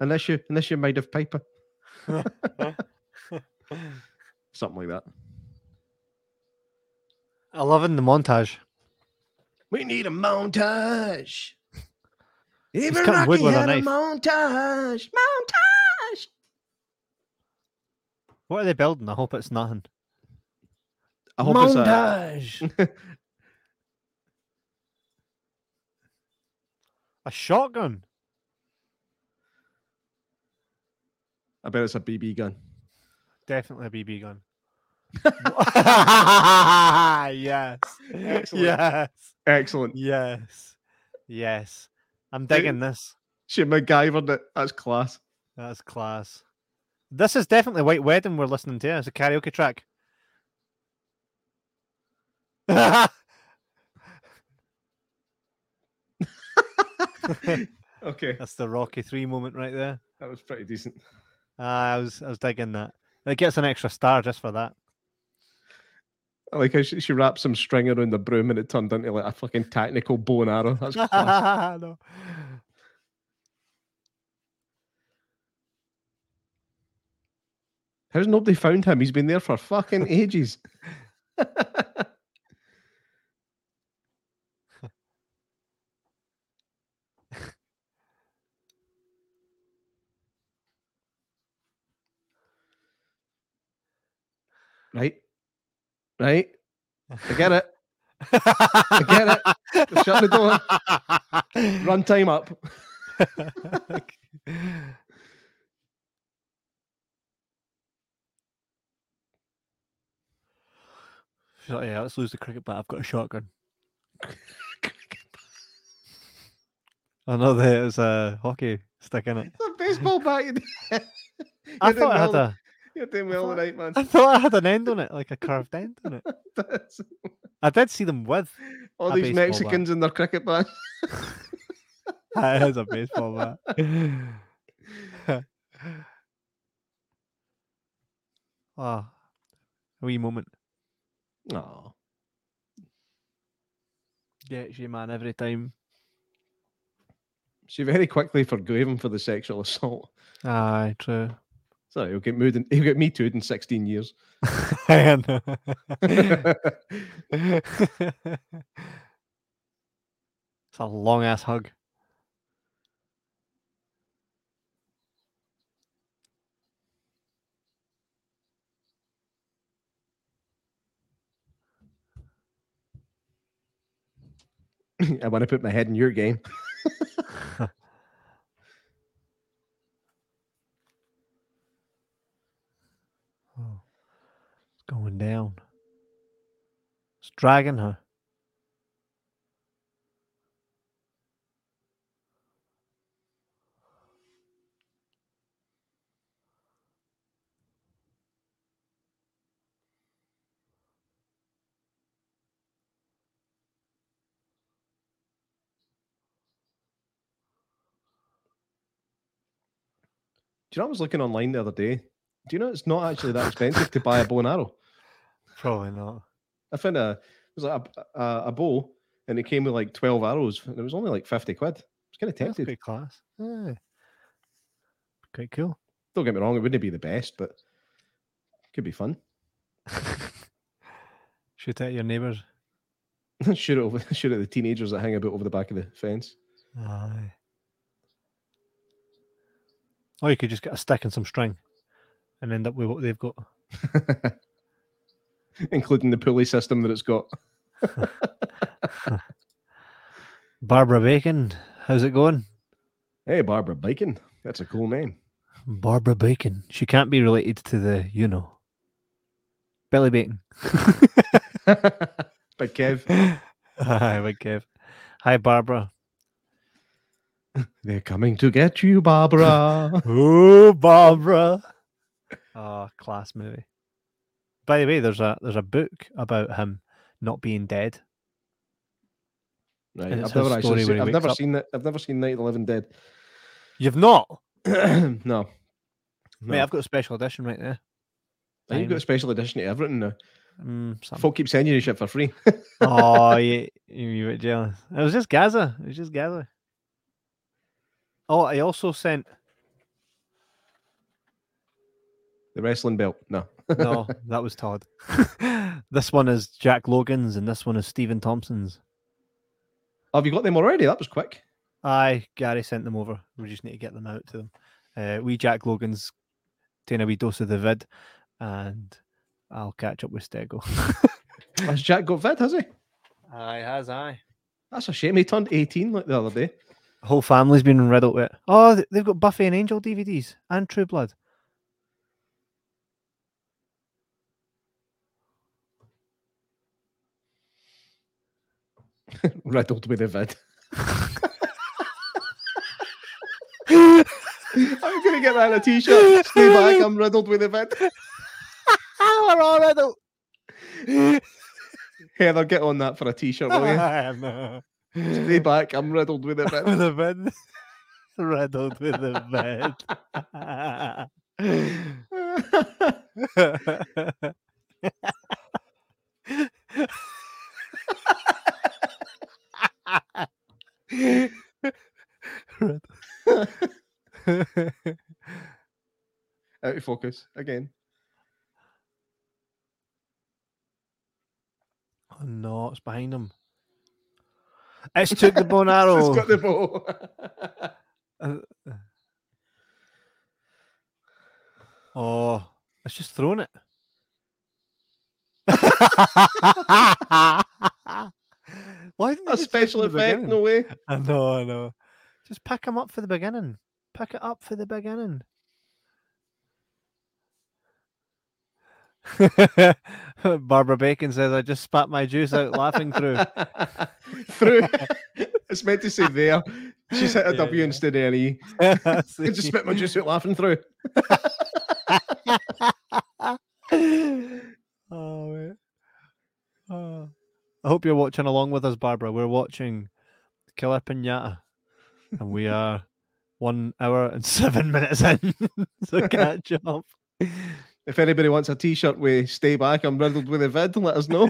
unless you unless you're made of paper, something like that." I love in the montage. We need a montage. Even cutting wood Rocky with a had a knife. montage. Montage. What are they building? I hope it's nothing. I hope it's a, montage. A shotgun. I bet it's a BB gun. Definitely a BB gun. yes. Excellent. Yes. Excellent. Yes. Yes. I'm Dude. digging this. She MacGyvered it. That's class. That's class. This is definitely White Wedding we're listening to. It's a karaoke track. Okay, That's the Rocky Three moment right there. that was pretty decent. Ah, I was I was digging that. It gets an extra star just for that. I like how she, she wrapped some string around the broom and it turned into like a fucking technical bow and arrow. That's class. no. How's nobody found him? He's been there for fucking ages. right? Right? I get it. I get it. Shut the door. Run time up. Like, yeah, let's lose the cricket bat. I've got a shotgun. I know there's a hockey stick in it. It's a baseball bat. I thought I had a. You're doing well thought- tonight, man. I thought I had an end on it, like a curved end on it. I did see them with. All these baseball bat. Mexicans in their cricket bat. That is a baseball bat. oh, a wee moment. Oh. Gets you, man, every time. She very quickly forgave him for the sexual assault. Aye, true. So he'll get moved. In, he'll get me too in 16 years. I know. it's a long ass hug. I want to put my head in your game. Oh, it's going down. It's dragging her. Do you know I was looking online the other day? Do you know it's not actually that expensive to buy a bow and arrow? Probably not. I found a it was like a, a, a bow and it came with like 12 arrows and it was only like 50 quid. It's kind of That's tempted. pretty class. Yeah. Quite cool. Don't get me wrong, it wouldn't be the best, but it could be fun. Shoot at your neighbours. shoot it over shoot at the teenagers that hang about over the back of the fence. Aye. Or you could just get a stick and some string and end up with what they've got. Including the pulley system that it's got. Barbara Bacon, how's it going? Hey Barbara Bacon. That's a cool name. Barbara Bacon. She can't be related to the, you know, Billy Bacon. Big Kev. Hi, Big Kev. Hi, Barbara. They're coming to get you, Barbara. Oh, Barbara. Oh, class movie. By the way, there's a there's a book about him not being dead. Right. I've never actually seen, I've never up. seen it. I've never seen Night of the Living Dead. You've not? no. Mate. I've got a special edition right there. And you've got a special edition to everything now. Mm, something. Folk keep sending you shit for free. oh, you, you, you were jealous. It was just Gaza. It was just Gaza. Oh, I also sent. The wrestling belt. No. No, that was Todd. this one is Jack Logan's, and this one is Stephen Thompson's. Have you got them already? That was quick. Aye, Gary sent them over. We just need to get them out to them. Uh, we Jack Logan's taking a wee dose of the vid, and I'll catch up with Stego. Has Jack got vid, has he? aye, has aye. That's a shame. He turned 18 like the other day. Whole family's been riddled with. it. Oh, they've got Buffy and Angel DVDs and True Blood. Riddled with a vid. I'm gonna get that in a t-shirt. Stay back, I'm riddled with a vid. We're all riddled. Heather, get on that for a t-shirt, will you? Stay back, I'm riddled with a vid. with a vid. Riddled with a Out of focus again. oh no, it's behind him. It's took the bone arrow. It's got the bow. Uh. Oh, it's just thrown it. Why didn't they a special effect, no way. I know, I know. Just pick him up for the beginning. Pick it up for the beginning. Barbara Bacon says, I just spat my juice out laughing through. through. it's meant to say there. She's hit a Yeah, W yeah. instead of an E. I just spit my juice out laughing through. oh, man. Oh. I hope you're watching along with us, Barbara. We're watching Killer Pinata, and we are one hour and seven minutes in. so catch up. If anybody wants a t-shirt we stay back, I'm riddled with a vid, let us know.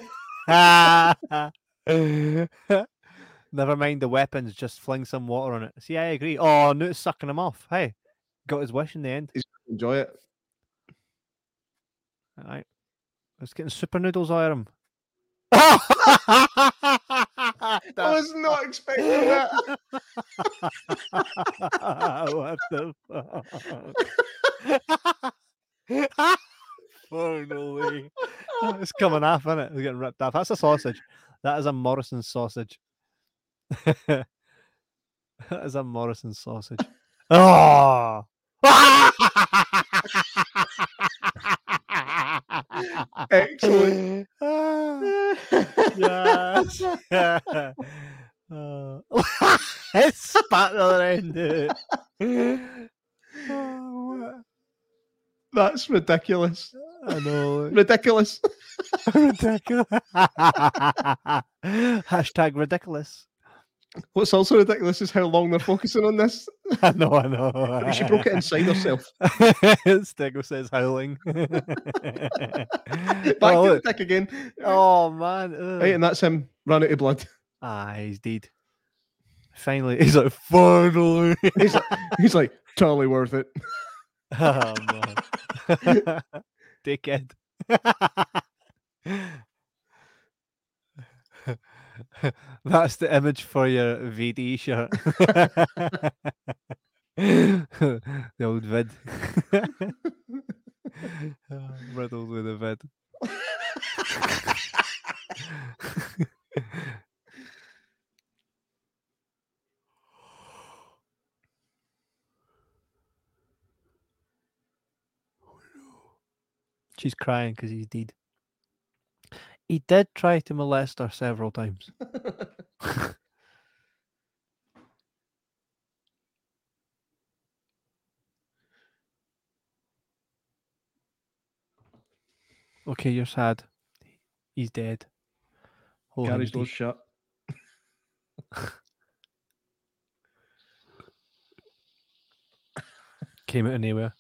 Never mind the weapons, just fling some water on it. See, I agree. Oh, Newt's sucking him off. Hey, got his wish in the end. Enjoy it. All right. Let's get super noodles out of him. I was not expecting that. what the fuck? Finally. It's coming off, isn't it? It's getting ripped off. That's a sausage. That is a Morrison sausage. that is a Morrison sausage. Oh! Excellent. yes. uh, it's spat the other end. of it. Oh, That's ridiculous. I know. Ridiculous. ridiculous. Hashtag ridiculous. What's also ridiculous is how long they're focusing on this. I know, I know. Maybe she broke it inside herself. Stego says howling. Back oh, to the dick again. oh man. ugh. Right, and that's him run out of blood. Ah, he's dead. Finally, he's like, finally. He's like, he's like totally worth it. oh man. Dickhead. That's the image for your VD shirt. the old vid. Oh, Riddled with a vid. She's crying because he's dead. He did try to molest her several times. Okay, you're sad. He's dead. Hold Garage deep. shut. Came out of nowhere.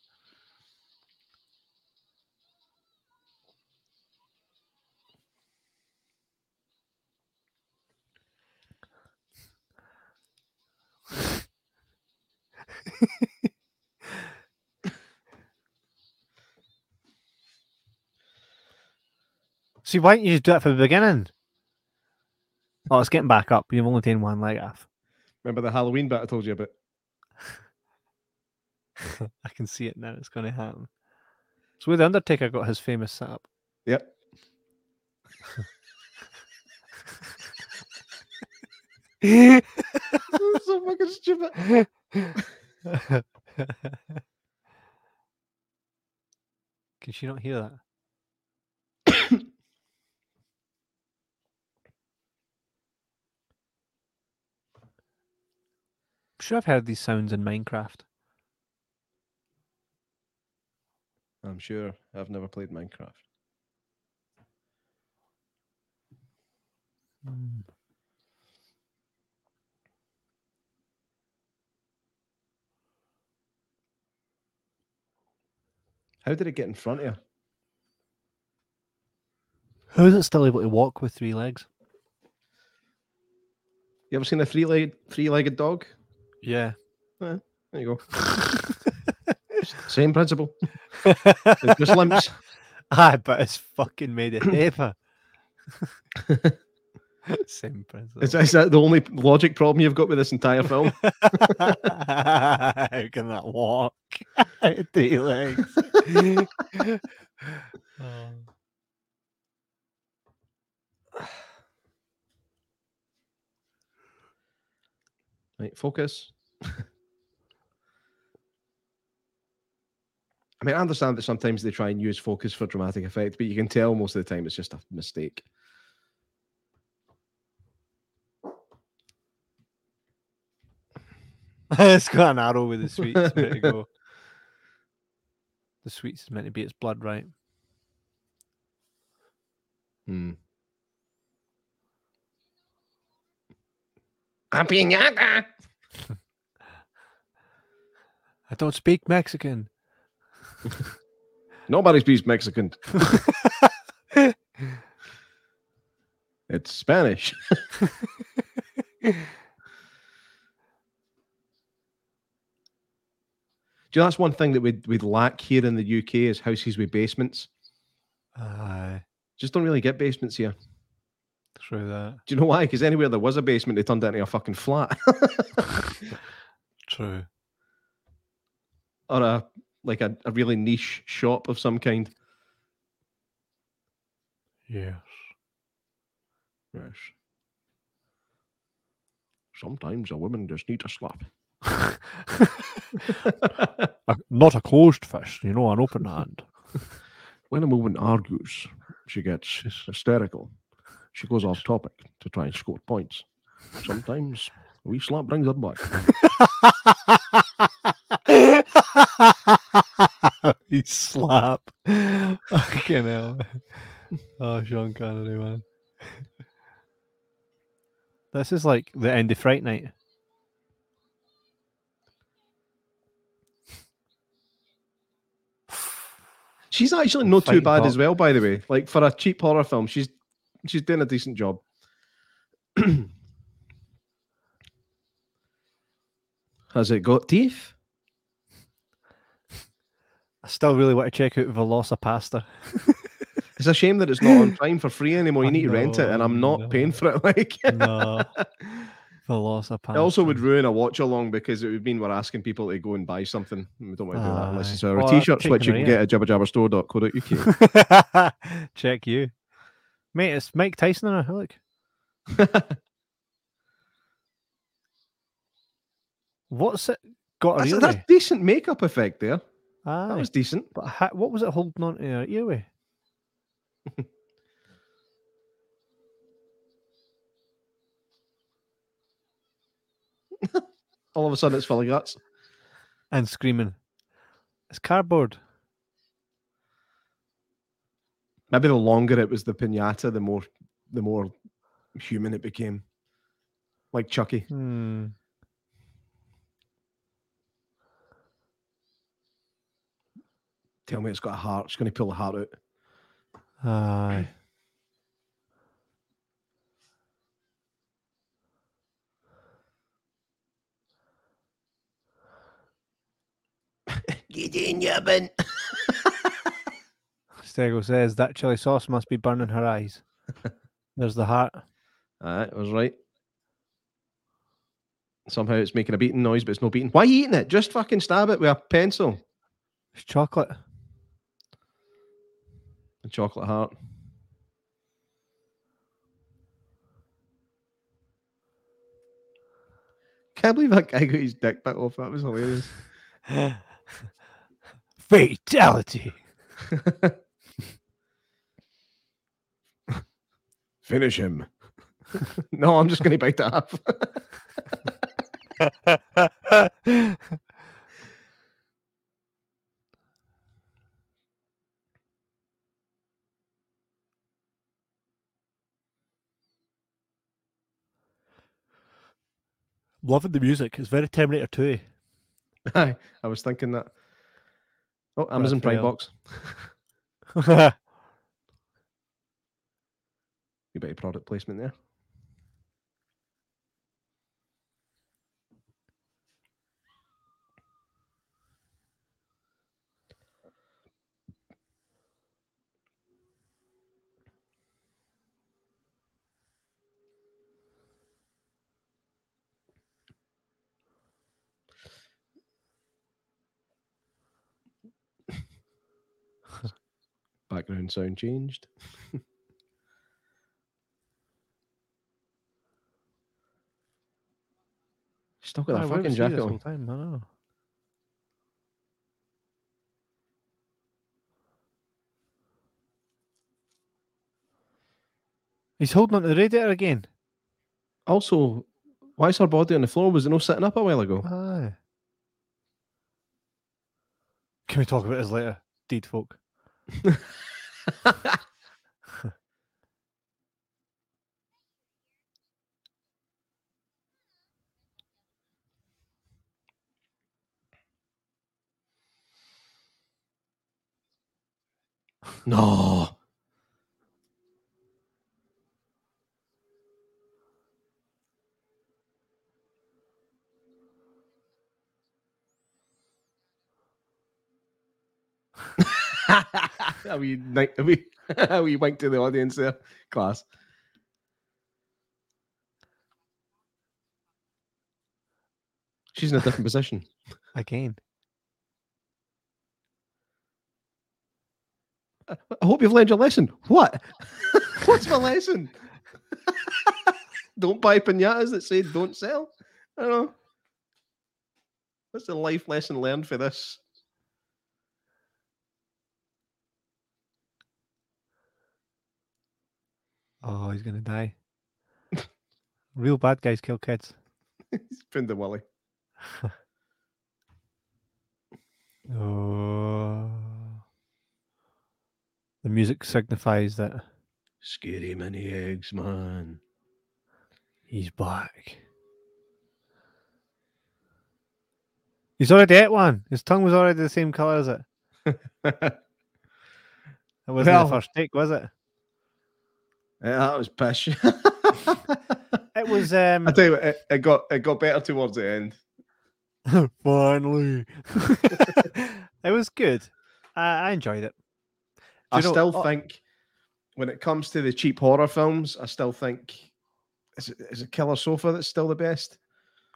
See, why don't you just do it from the beginning? Oh, it's getting back up. You've only taken one leg off. Remember the Halloween bit I told you about? I can see it now. It's going to happen. So where the Undertaker got his famous setup. Yep. so fucking stupid. Can she not hear that? I'm sure I've heard these sounds in Minecraft. I'm sure. I've never played Minecraft. Hmm. How did it get in front of you? How is it still able to walk with three legs? You ever seen a three-legged three-legged dog? Yeah. Eh, there you go. Same principle. Just limps. Aye, but it's fucking made of paper. Same principle. Is, is that the only logic problem you've got with this entire film? How can that walk? Three legs. Oh. Right, focus. I mean, I understand that sometimes they try and use focus for dramatic effect, but you can tell most of the time it's just a mistake. it's got an arrow with the sweets. Where to go? The sweets is meant to be its blood, right? Hmm. A piñata. I don't speak Mexican. Nobody speaks Mexican. it's Spanish. You know that's one thing that we'd, we'd lack here in the UK is houses with basements. Aye, Just don't really get basements here. true that. Do you know why? Because anywhere there was a basement, they turned it into a fucking flat True. or a like a, a really niche shop of some kind. Yes. Yes. Sometimes a woman just need a slap. A- not a closed fist, you know, an open hand. when a woman argues, she gets hysterical. She goes off topic to try and score points. Sometimes a wee slap brings her back. he slap. Fucking hell. Oh, Sean Connery, man. This is like the end of Fright Night. She's actually not too bad cock. as well, by the way. Like for a cheap horror film, she's she's doing a decent job. Has it got teeth? I still really want to check out VelociPastor. It's a shame that it's not on Prime for free anymore. You I need to rent it, and I'm not I paying for it. Like, no. VelociPastor. it also would ruin a watch along because it would mean we're asking people to go and buy something. We don't want to do that unless it's our Well, t-shirts, which you can get at jabberjabberstore.co.uk. Check you. Mate, it's Mike Tyson in it. Look. What's it got a that's, that's decent makeup effect there. Aye. That was decent. But ha- what was it holding on to your ear All of a sudden, it's full of guts. And screaming. It's cardboard. Maybe the longer it was the pinata, the more the more human it became. Like Chucky. Hmm. Tell me it's got a heart. It's going to pull the heart out. Aye. Get in, ya bin. Stego says that chili sauce must be burning her eyes. There's the heart. Aye, I was right. Somehow it's making a beating noise, but it's no beating. Why are you eating it? Just fucking stab it with a pencil. It's chocolate. A chocolate heart. Can't believe that guy got his dick bit off. That was hilarious. Fatality. Finish him. no, I'm just going to bite that off. Loving the music. It's very Terminator 2. Aye, I was thinking that. Oh, Amazon Prime box. You bit of product placement there. Background sound changed. Still got that fucking was he this jacket on. time? I know. He's holding on to the radiator again. Also, why is her body on the floor? Was it no sitting up a while ago? Aye. Can we talk about this later? Deed folk. no. a wee, ni- a wee, a wee wink to the audience there. Class. She's in a different position. Again. Uh, I hope you've learned your lesson. What? What's my lesson? don't buy pinatas that say don't sell. I don't know. What's the life lesson learned for this? Oh, he's gonna die. Real bad guys kill kids. He's pinned the willy. Oh. The music signifies that Scary many eggs, man. he's back. He's already ate one. His tongue was already the same colour as it. It wasn't Well- the first take, was it? Yeah, that was pish. It was um I tell you what, it, it got it got better towards the end. finally. it was good. I, I enjoyed it. Do I know- still oh, think when it comes to the cheap horror films, I still think is it, is it Killer Sofa that's still the best?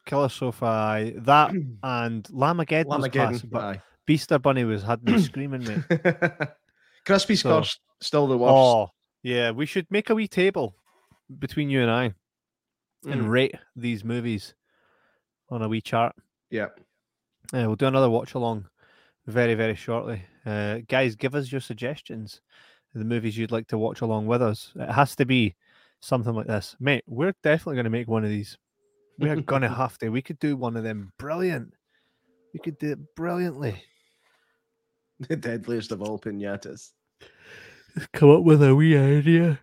Killer Sofa, aye, that and Llamageddon, was class, Llamageddon, but. Beaster Bunny was had me screaming, mate. Crispy So- Scar's still the worst. Oh, yeah, we should make a wee table between you and I and Mm, rate these movies on a wee chart. yeah. Uh, we'll do another watch along very, very shortly. Uh, guys, give us your suggestions, the movies you'd like to watch along with us. It has to be something like this, mate. We're definitely going to make one of these. We are going to have to. We could do one of them. Brilliant. We could do it brilliantly. The deadliest of all pinatas. Come up with a wee idea.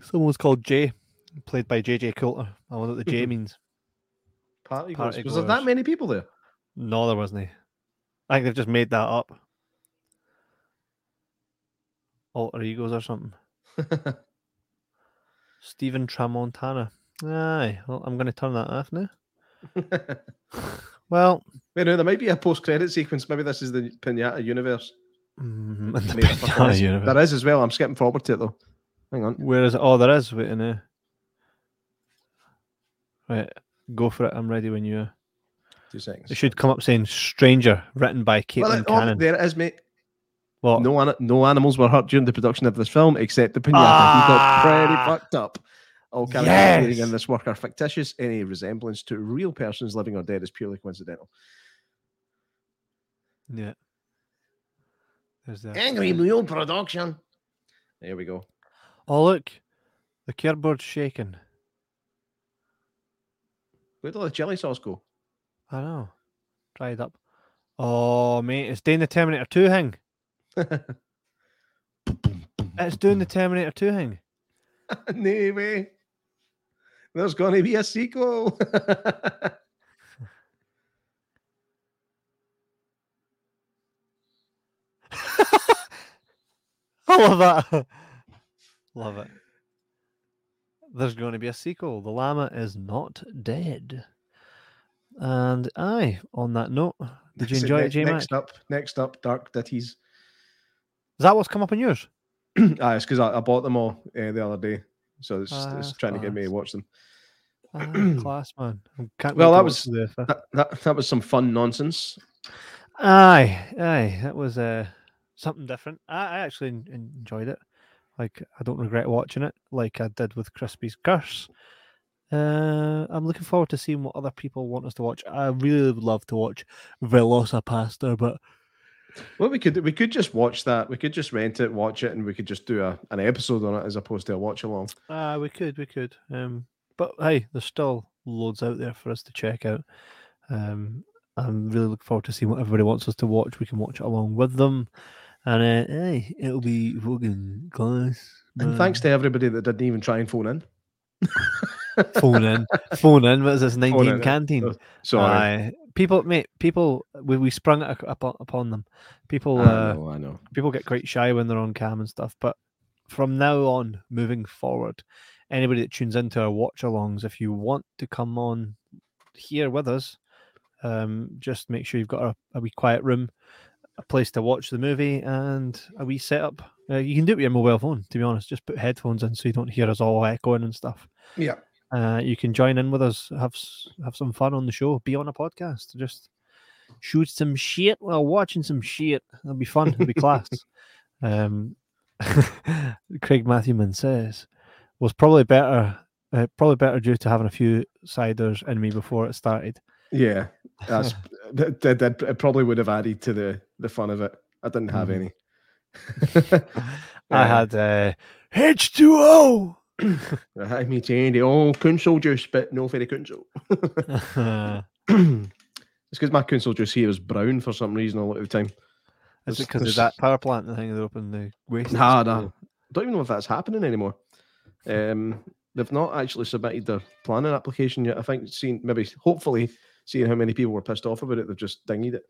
Someone's called Jay, played by JJ Coulter. I wonder what the J mm-hmm. means. Party, Party goers. Was there that many people there? No, there wasn't. He. I think they've just made that up. Alter egos or something. Stephen Tramontana. Aye, well, I'm going to turn that off now. Well, Wait, no, there might be a post-credit sequence. Maybe this is the pinata universe. Mm, in the Made up for Pinata this. universe. There is as well. I'm skipping forward to it though. Hang on. Where is it? Oh, there is. Wait a minute. Right, go for it. I'm ready when you are. Two seconds. It should come up saying "Stranger," written by Caitlin Well, oh, Cannon. there it is, mate. What? No, an- no animals were hurt during the production of this film, except the pinata. He got pretty Ah. fucked up. All characters appearing Yes. in this work are fictitious. Any resemblance to real persons living or dead is purely coincidental. Yeah. There's that. Angry Mule Production. There we go. Oh look, the cardboard's shaking. Where did all the chili sauce go? I know. Dried up. Oh mate, it's doing the Terminator 2 thing. It's doing the Terminator 2 thing. no way. There's going to be a sequel. I love that. love it. There's going to be a sequel. The llama is not dead. And aye, on that note, did you enjoy it, J Next up, next up, Dark Ditties. Is that what's come up on yours? ah, it's because I, I bought them all uh, the other day, so it's, Ah, it's trying to get me to watch them. Ah, class, man. Well, that was- watch the fifth. That, that that was some fun nonsense. Aye, aye, that was uh, something different. I, I actually en- enjoyed it. Like, I don't regret watching it, like I did with Crispy's Curse. Uh, I'm looking forward to seeing what other people want us to watch. I really would love to watch VelociPastor, but Well, we could we could just watch that. We could just rent it, watch it, and we could just do a, an episode on it as opposed to a watch along. uh, we could, we could. Um, but hey, there's still loads out there for us to check out. Um, I'm really looking forward to seeing what everybody wants us to watch. We can watch it along with them, and uh, hey, it'll be fucking class. And thanks to everybody that didn't even try and phone in. phone in, phone in. What is this? Nineteen canteen. Oh, Sorry, Aye. people, mate. People, we, we sprung it ac- upon, upon them. People, I uh, know, I know. people get quite shy when they're on cam and stuff. But from now on, moving forward, anybody that tunes into our watch alongs, if you want to come on here with us, um, just make sure you've got a, a wee quiet room a place to watch the movie and a wee setup. Uh, you can do it with your mobile phone, to be honest. Just put headphones in so you don't hear us all echoing and stuff. Yeah. Uh, you can join in with us, have have some fun on the show, be on a podcast, just shoot some shit while watching some shit. It'll be fun. It'll be class. Um, Craig Matthewman says was probably better, uh, probably better due to having a few ciders in me before it started. Yeah, that's that, that, that it probably would have added to the the fun of it. I didn't have Mhm. any. I had uh, H2O. I mean, Andy, oh, council juice, but no the council. it's because my council juice here is brown for some reason a lot of the time. Is it because of that power plant The thing they opened the waste? Nah, nah. don't even know if that's happening anymore. Um, they've not actually submitted their planning application yet. I think seeing maybe hopefully seeing how many people were pissed off about it, they've just dinged it.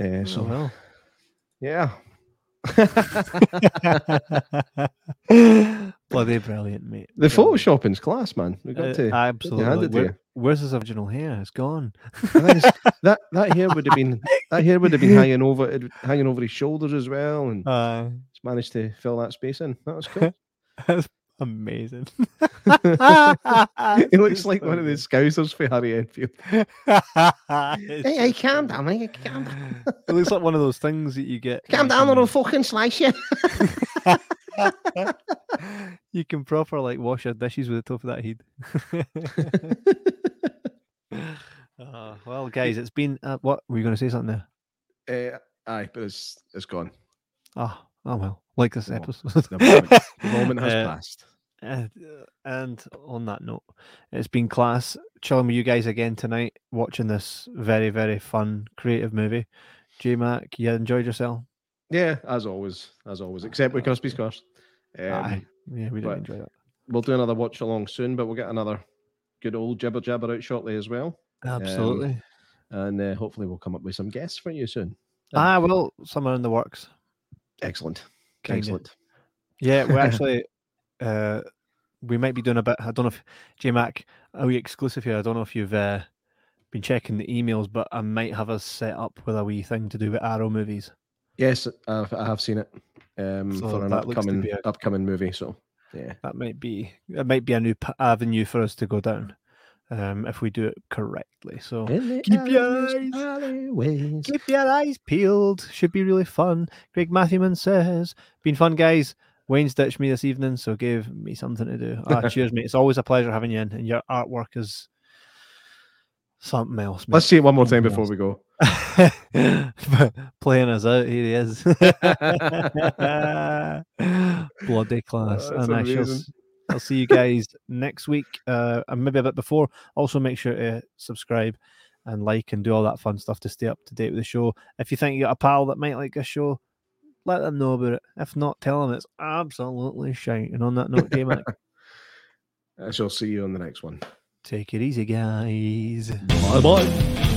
Uh, Oh, so well. yeah. Bloody brilliant, mate. The photoshopping's class, man. We got Uh, to absolutely. hand it to Where- you. where's his original hair? It's gone. I think it's- that that hair would have been that hair would have been hanging over hanging over his shoulders as well, and Uh, managed to fill that space in. That was cool. that's amazing. it looks like one of the scousers for Harry Enfield. Hey, Hey, calm down, hey, calm down. It looks like one of those things that you get. Calm you down or can- I'll fucking slice you. you can proper like wash your dishes with the top of that head. Uh, well, guys, it's been uh, what were you going to say something there? Uh, aye, but it's it's gone. Oh, oh well, like this No, episode. The moment, the moment has Uh, passed. And, uh, and on that note, it's been class chilling with you guys again tonight, watching this very, very fun, creative movie. J Mac, you enjoyed yourself? Yeah, as always, as always, except with Crispy Scars. Um, Aye. Yeah, we did enjoy that. We'll do another watch along soon, but we'll get another good old jibber jabber out shortly as well, Absolutely. and uh, hopefully we'll come up with some guests for you soon. ah, well, somewhere in the works. Excellent, Kinda. excellent. Yeah, we're actually, uh, we might be doing a bit. I don't know if J Mac, are we exclusive here? I don't know if you've uh, been checking the emails, but I might have us set up with a wee thing to do with Arrow movies. Yes, I've, I have seen it um, So for an that upcoming a- upcoming movie. So yeah, That might be it might be a new p- avenue for us to go down, um, if we do it correctly. So Keep your eyes- alleyways. keep your eyes peeled. Should be really fun. Greg Matthewman says, "Been fun, guys." Wayne's ditched me this evening, so gave me something to do. Ah, cheers, mate. It's always a pleasure having you in, and your artwork is something else. Mate. Let's see it one more time before we go. Playing us out, here he is. Bloody class. Oh, and I shall, I'll see you guys next week, uh, and maybe a bit before. Also, make sure to subscribe and like and do all that fun stuff to stay up to date with the show. If you think you got a pal that might like this show, let them know about it. If not, tell them it's absolutely shite. And on that note, J Mac, I shall see you on the next one. take it easy, guys. Bye bye.